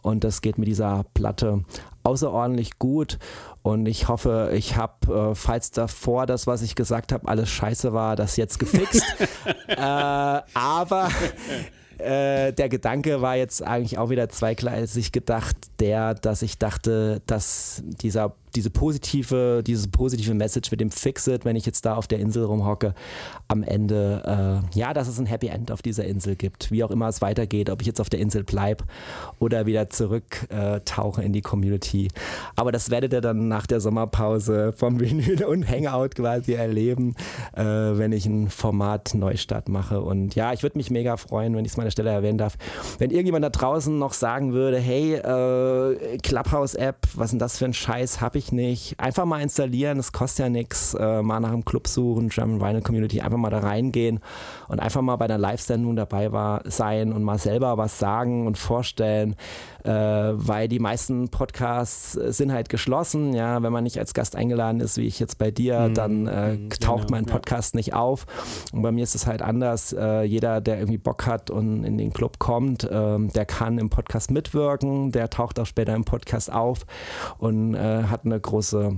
Und das geht mit dieser Platte außerordentlich gut und ich hoffe, ich habe, äh, falls davor das, was ich gesagt habe, alles scheiße war, das jetzt gefixt. äh, aber äh, der Gedanke war jetzt eigentlich auch wieder zweigleisig gedacht, der, dass ich dachte, dass dieser diese positive, diese positive Message mit dem Fix-It, wenn ich jetzt da auf der Insel rumhocke, am Ende, äh, ja, dass es ein Happy End auf dieser Insel gibt, wie auch immer es weitergeht, ob ich jetzt auf der Insel bleibe oder wieder zurück äh, in die Community. Aber das werdet ihr dann nach der Sommerpause vom Vinyl und Hangout quasi erleben, äh, wenn ich ein Format Neustart mache. Und ja, ich würde mich mega freuen, wenn ich es mal an der Stelle erwähnen darf, wenn irgendjemand da draußen noch sagen würde, hey, äh, Clubhouse-App, was denn das für ein Scheiß, habe ich nicht. Einfach mal installieren, es kostet ja nichts. Äh, mal nach einem Club suchen, German Vinyl Community, einfach mal da reingehen und einfach mal bei einer Live-Sendung dabei war, sein und mal selber was sagen und vorstellen äh, weil die meisten Podcasts sind halt geschlossen. Ja, wenn man nicht als Gast eingeladen ist, wie ich jetzt bei dir, mhm. dann äh, mhm, taucht genau, mein Podcast ja. nicht auf. Und bei mir ist es halt anders. Äh, jeder, der irgendwie Bock hat und in den Club kommt, ähm, der kann im Podcast mitwirken, der taucht auch später im Podcast auf und äh, hat eine große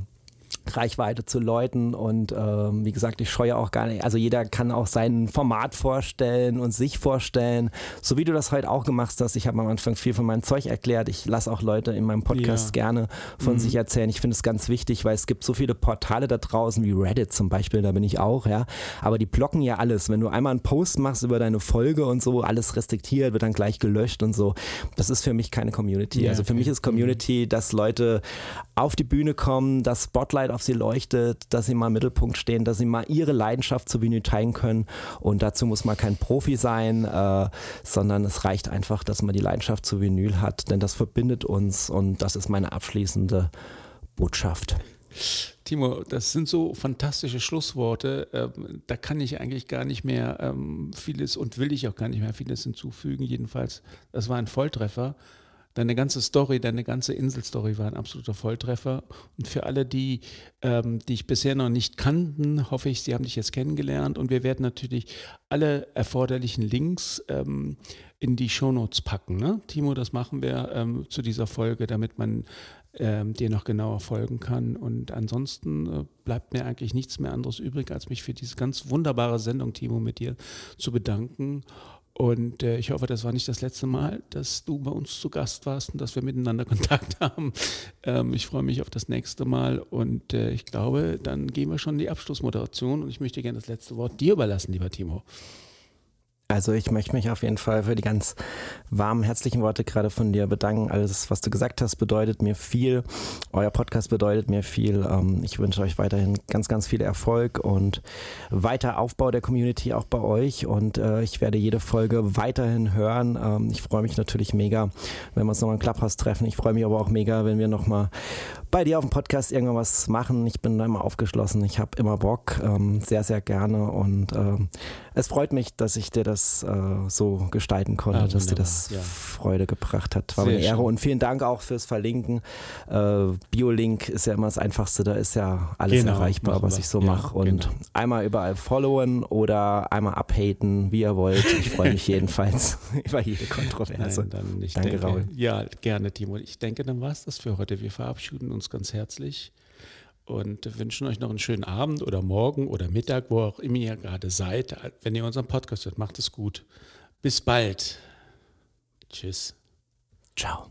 Reichweite zu Leuten und ähm, wie gesagt, ich scheue auch gar nicht, also jeder kann auch sein Format vorstellen und sich vorstellen, so wie du das heute auch gemacht hast. Ich habe am Anfang viel von meinem Zeug erklärt. Ich lasse auch Leute in meinem Podcast ja. gerne von mhm. sich erzählen. Ich finde es ganz wichtig, weil es gibt so viele Portale da draußen wie Reddit zum Beispiel, da bin ich auch, ja. Aber die blocken ja alles. Wenn du einmal einen Post machst über deine Folge und so, alles restriktiert, wird dann gleich gelöscht und so. Das ist für mich keine Community. Ja, also für mich ist Community, mhm. dass Leute auf die Bühne kommen, das Spotlight auf sie leuchtet, dass sie mal im Mittelpunkt stehen, dass sie mal ihre Leidenschaft zur Bühne teilen können. Und dazu muss man kein Profi sein, äh, sondern es reicht einfach, dass man die Leidenschaft zu Vinyl hat, denn das verbindet uns und das ist meine abschließende Botschaft. Timo, das sind so fantastische Schlussworte. Ähm, da kann ich eigentlich gar nicht mehr ähm, vieles und will ich auch gar nicht mehr vieles hinzufügen. Jedenfalls, das war ein Volltreffer. Deine ganze Story, deine ganze Inselstory war ein absoluter Volltreffer. Und für alle, die ähm, dich bisher noch nicht kannten, hoffe ich, sie haben dich jetzt kennengelernt. Und wir werden natürlich alle erforderlichen Links ähm, in die Shownotes packen. Ne? Timo, das machen wir ähm, zu dieser Folge, damit man ähm, dir noch genauer folgen kann. Und ansonsten äh, bleibt mir eigentlich nichts mehr anderes übrig, als mich für diese ganz wunderbare Sendung, Timo, mit dir zu bedanken. Und äh, ich hoffe, das war nicht das letzte Mal, dass du bei uns zu Gast warst und dass wir miteinander Kontakt haben. Ähm, ich freue mich auf das nächste Mal und äh, ich glaube, dann gehen wir schon in die Abschlussmoderation und ich möchte gerne das letzte Wort dir überlassen, lieber Timo. Also ich möchte mich auf jeden Fall für die ganz warmen, herzlichen Worte gerade von dir bedanken. Alles, was du gesagt hast, bedeutet mir viel. Euer Podcast bedeutet mir viel. Ähm, ich wünsche euch weiterhin ganz, ganz viel Erfolg und weiter Aufbau der Community auch bei euch. Und äh, ich werde jede Folge weiterhin hören. Ähm, ich freue mich natürlich mega, wenn wir uns nochmal im Clubhouse treffen. Ich freue mich aber auch mega, wenn wir nochmal bei dir auf dem Podcast irgendwann was machen. Ich bin da immer aufgeschlossen. Ich habe immer Bock. Ähm, sehr, sehr gerne. Und es freut mich, dass ich dir das äh, so gestalten konnte, ah, dass dir das ja. Freude gebracht hat. War Sehr eine Ehre schön. und vielen Dank auch fürs Verlinken. Äh, Biolink ist ja immer das Einfachste, da ist ja alles genau, erreichbar, was ich so ja, mache. Und genau. einmal überall followen oder einmal abhaten, wie ihr wollt. Ich freue mich jedenfalls über jede Kontroverse. Nein, dann, Danke, denke, Raul. Ja, gerne, Timo. Ich denke, dann war es das für heute. Wir verabschieden uns ganz herzlich und wünschen euch noch einen schönen Abend oder Morgen oder Mittag, wo auch immer ihr gerade seid. Wenn ihr unseren Podcast hört, macht es gut. Bis bald. Tschüss. Ciao.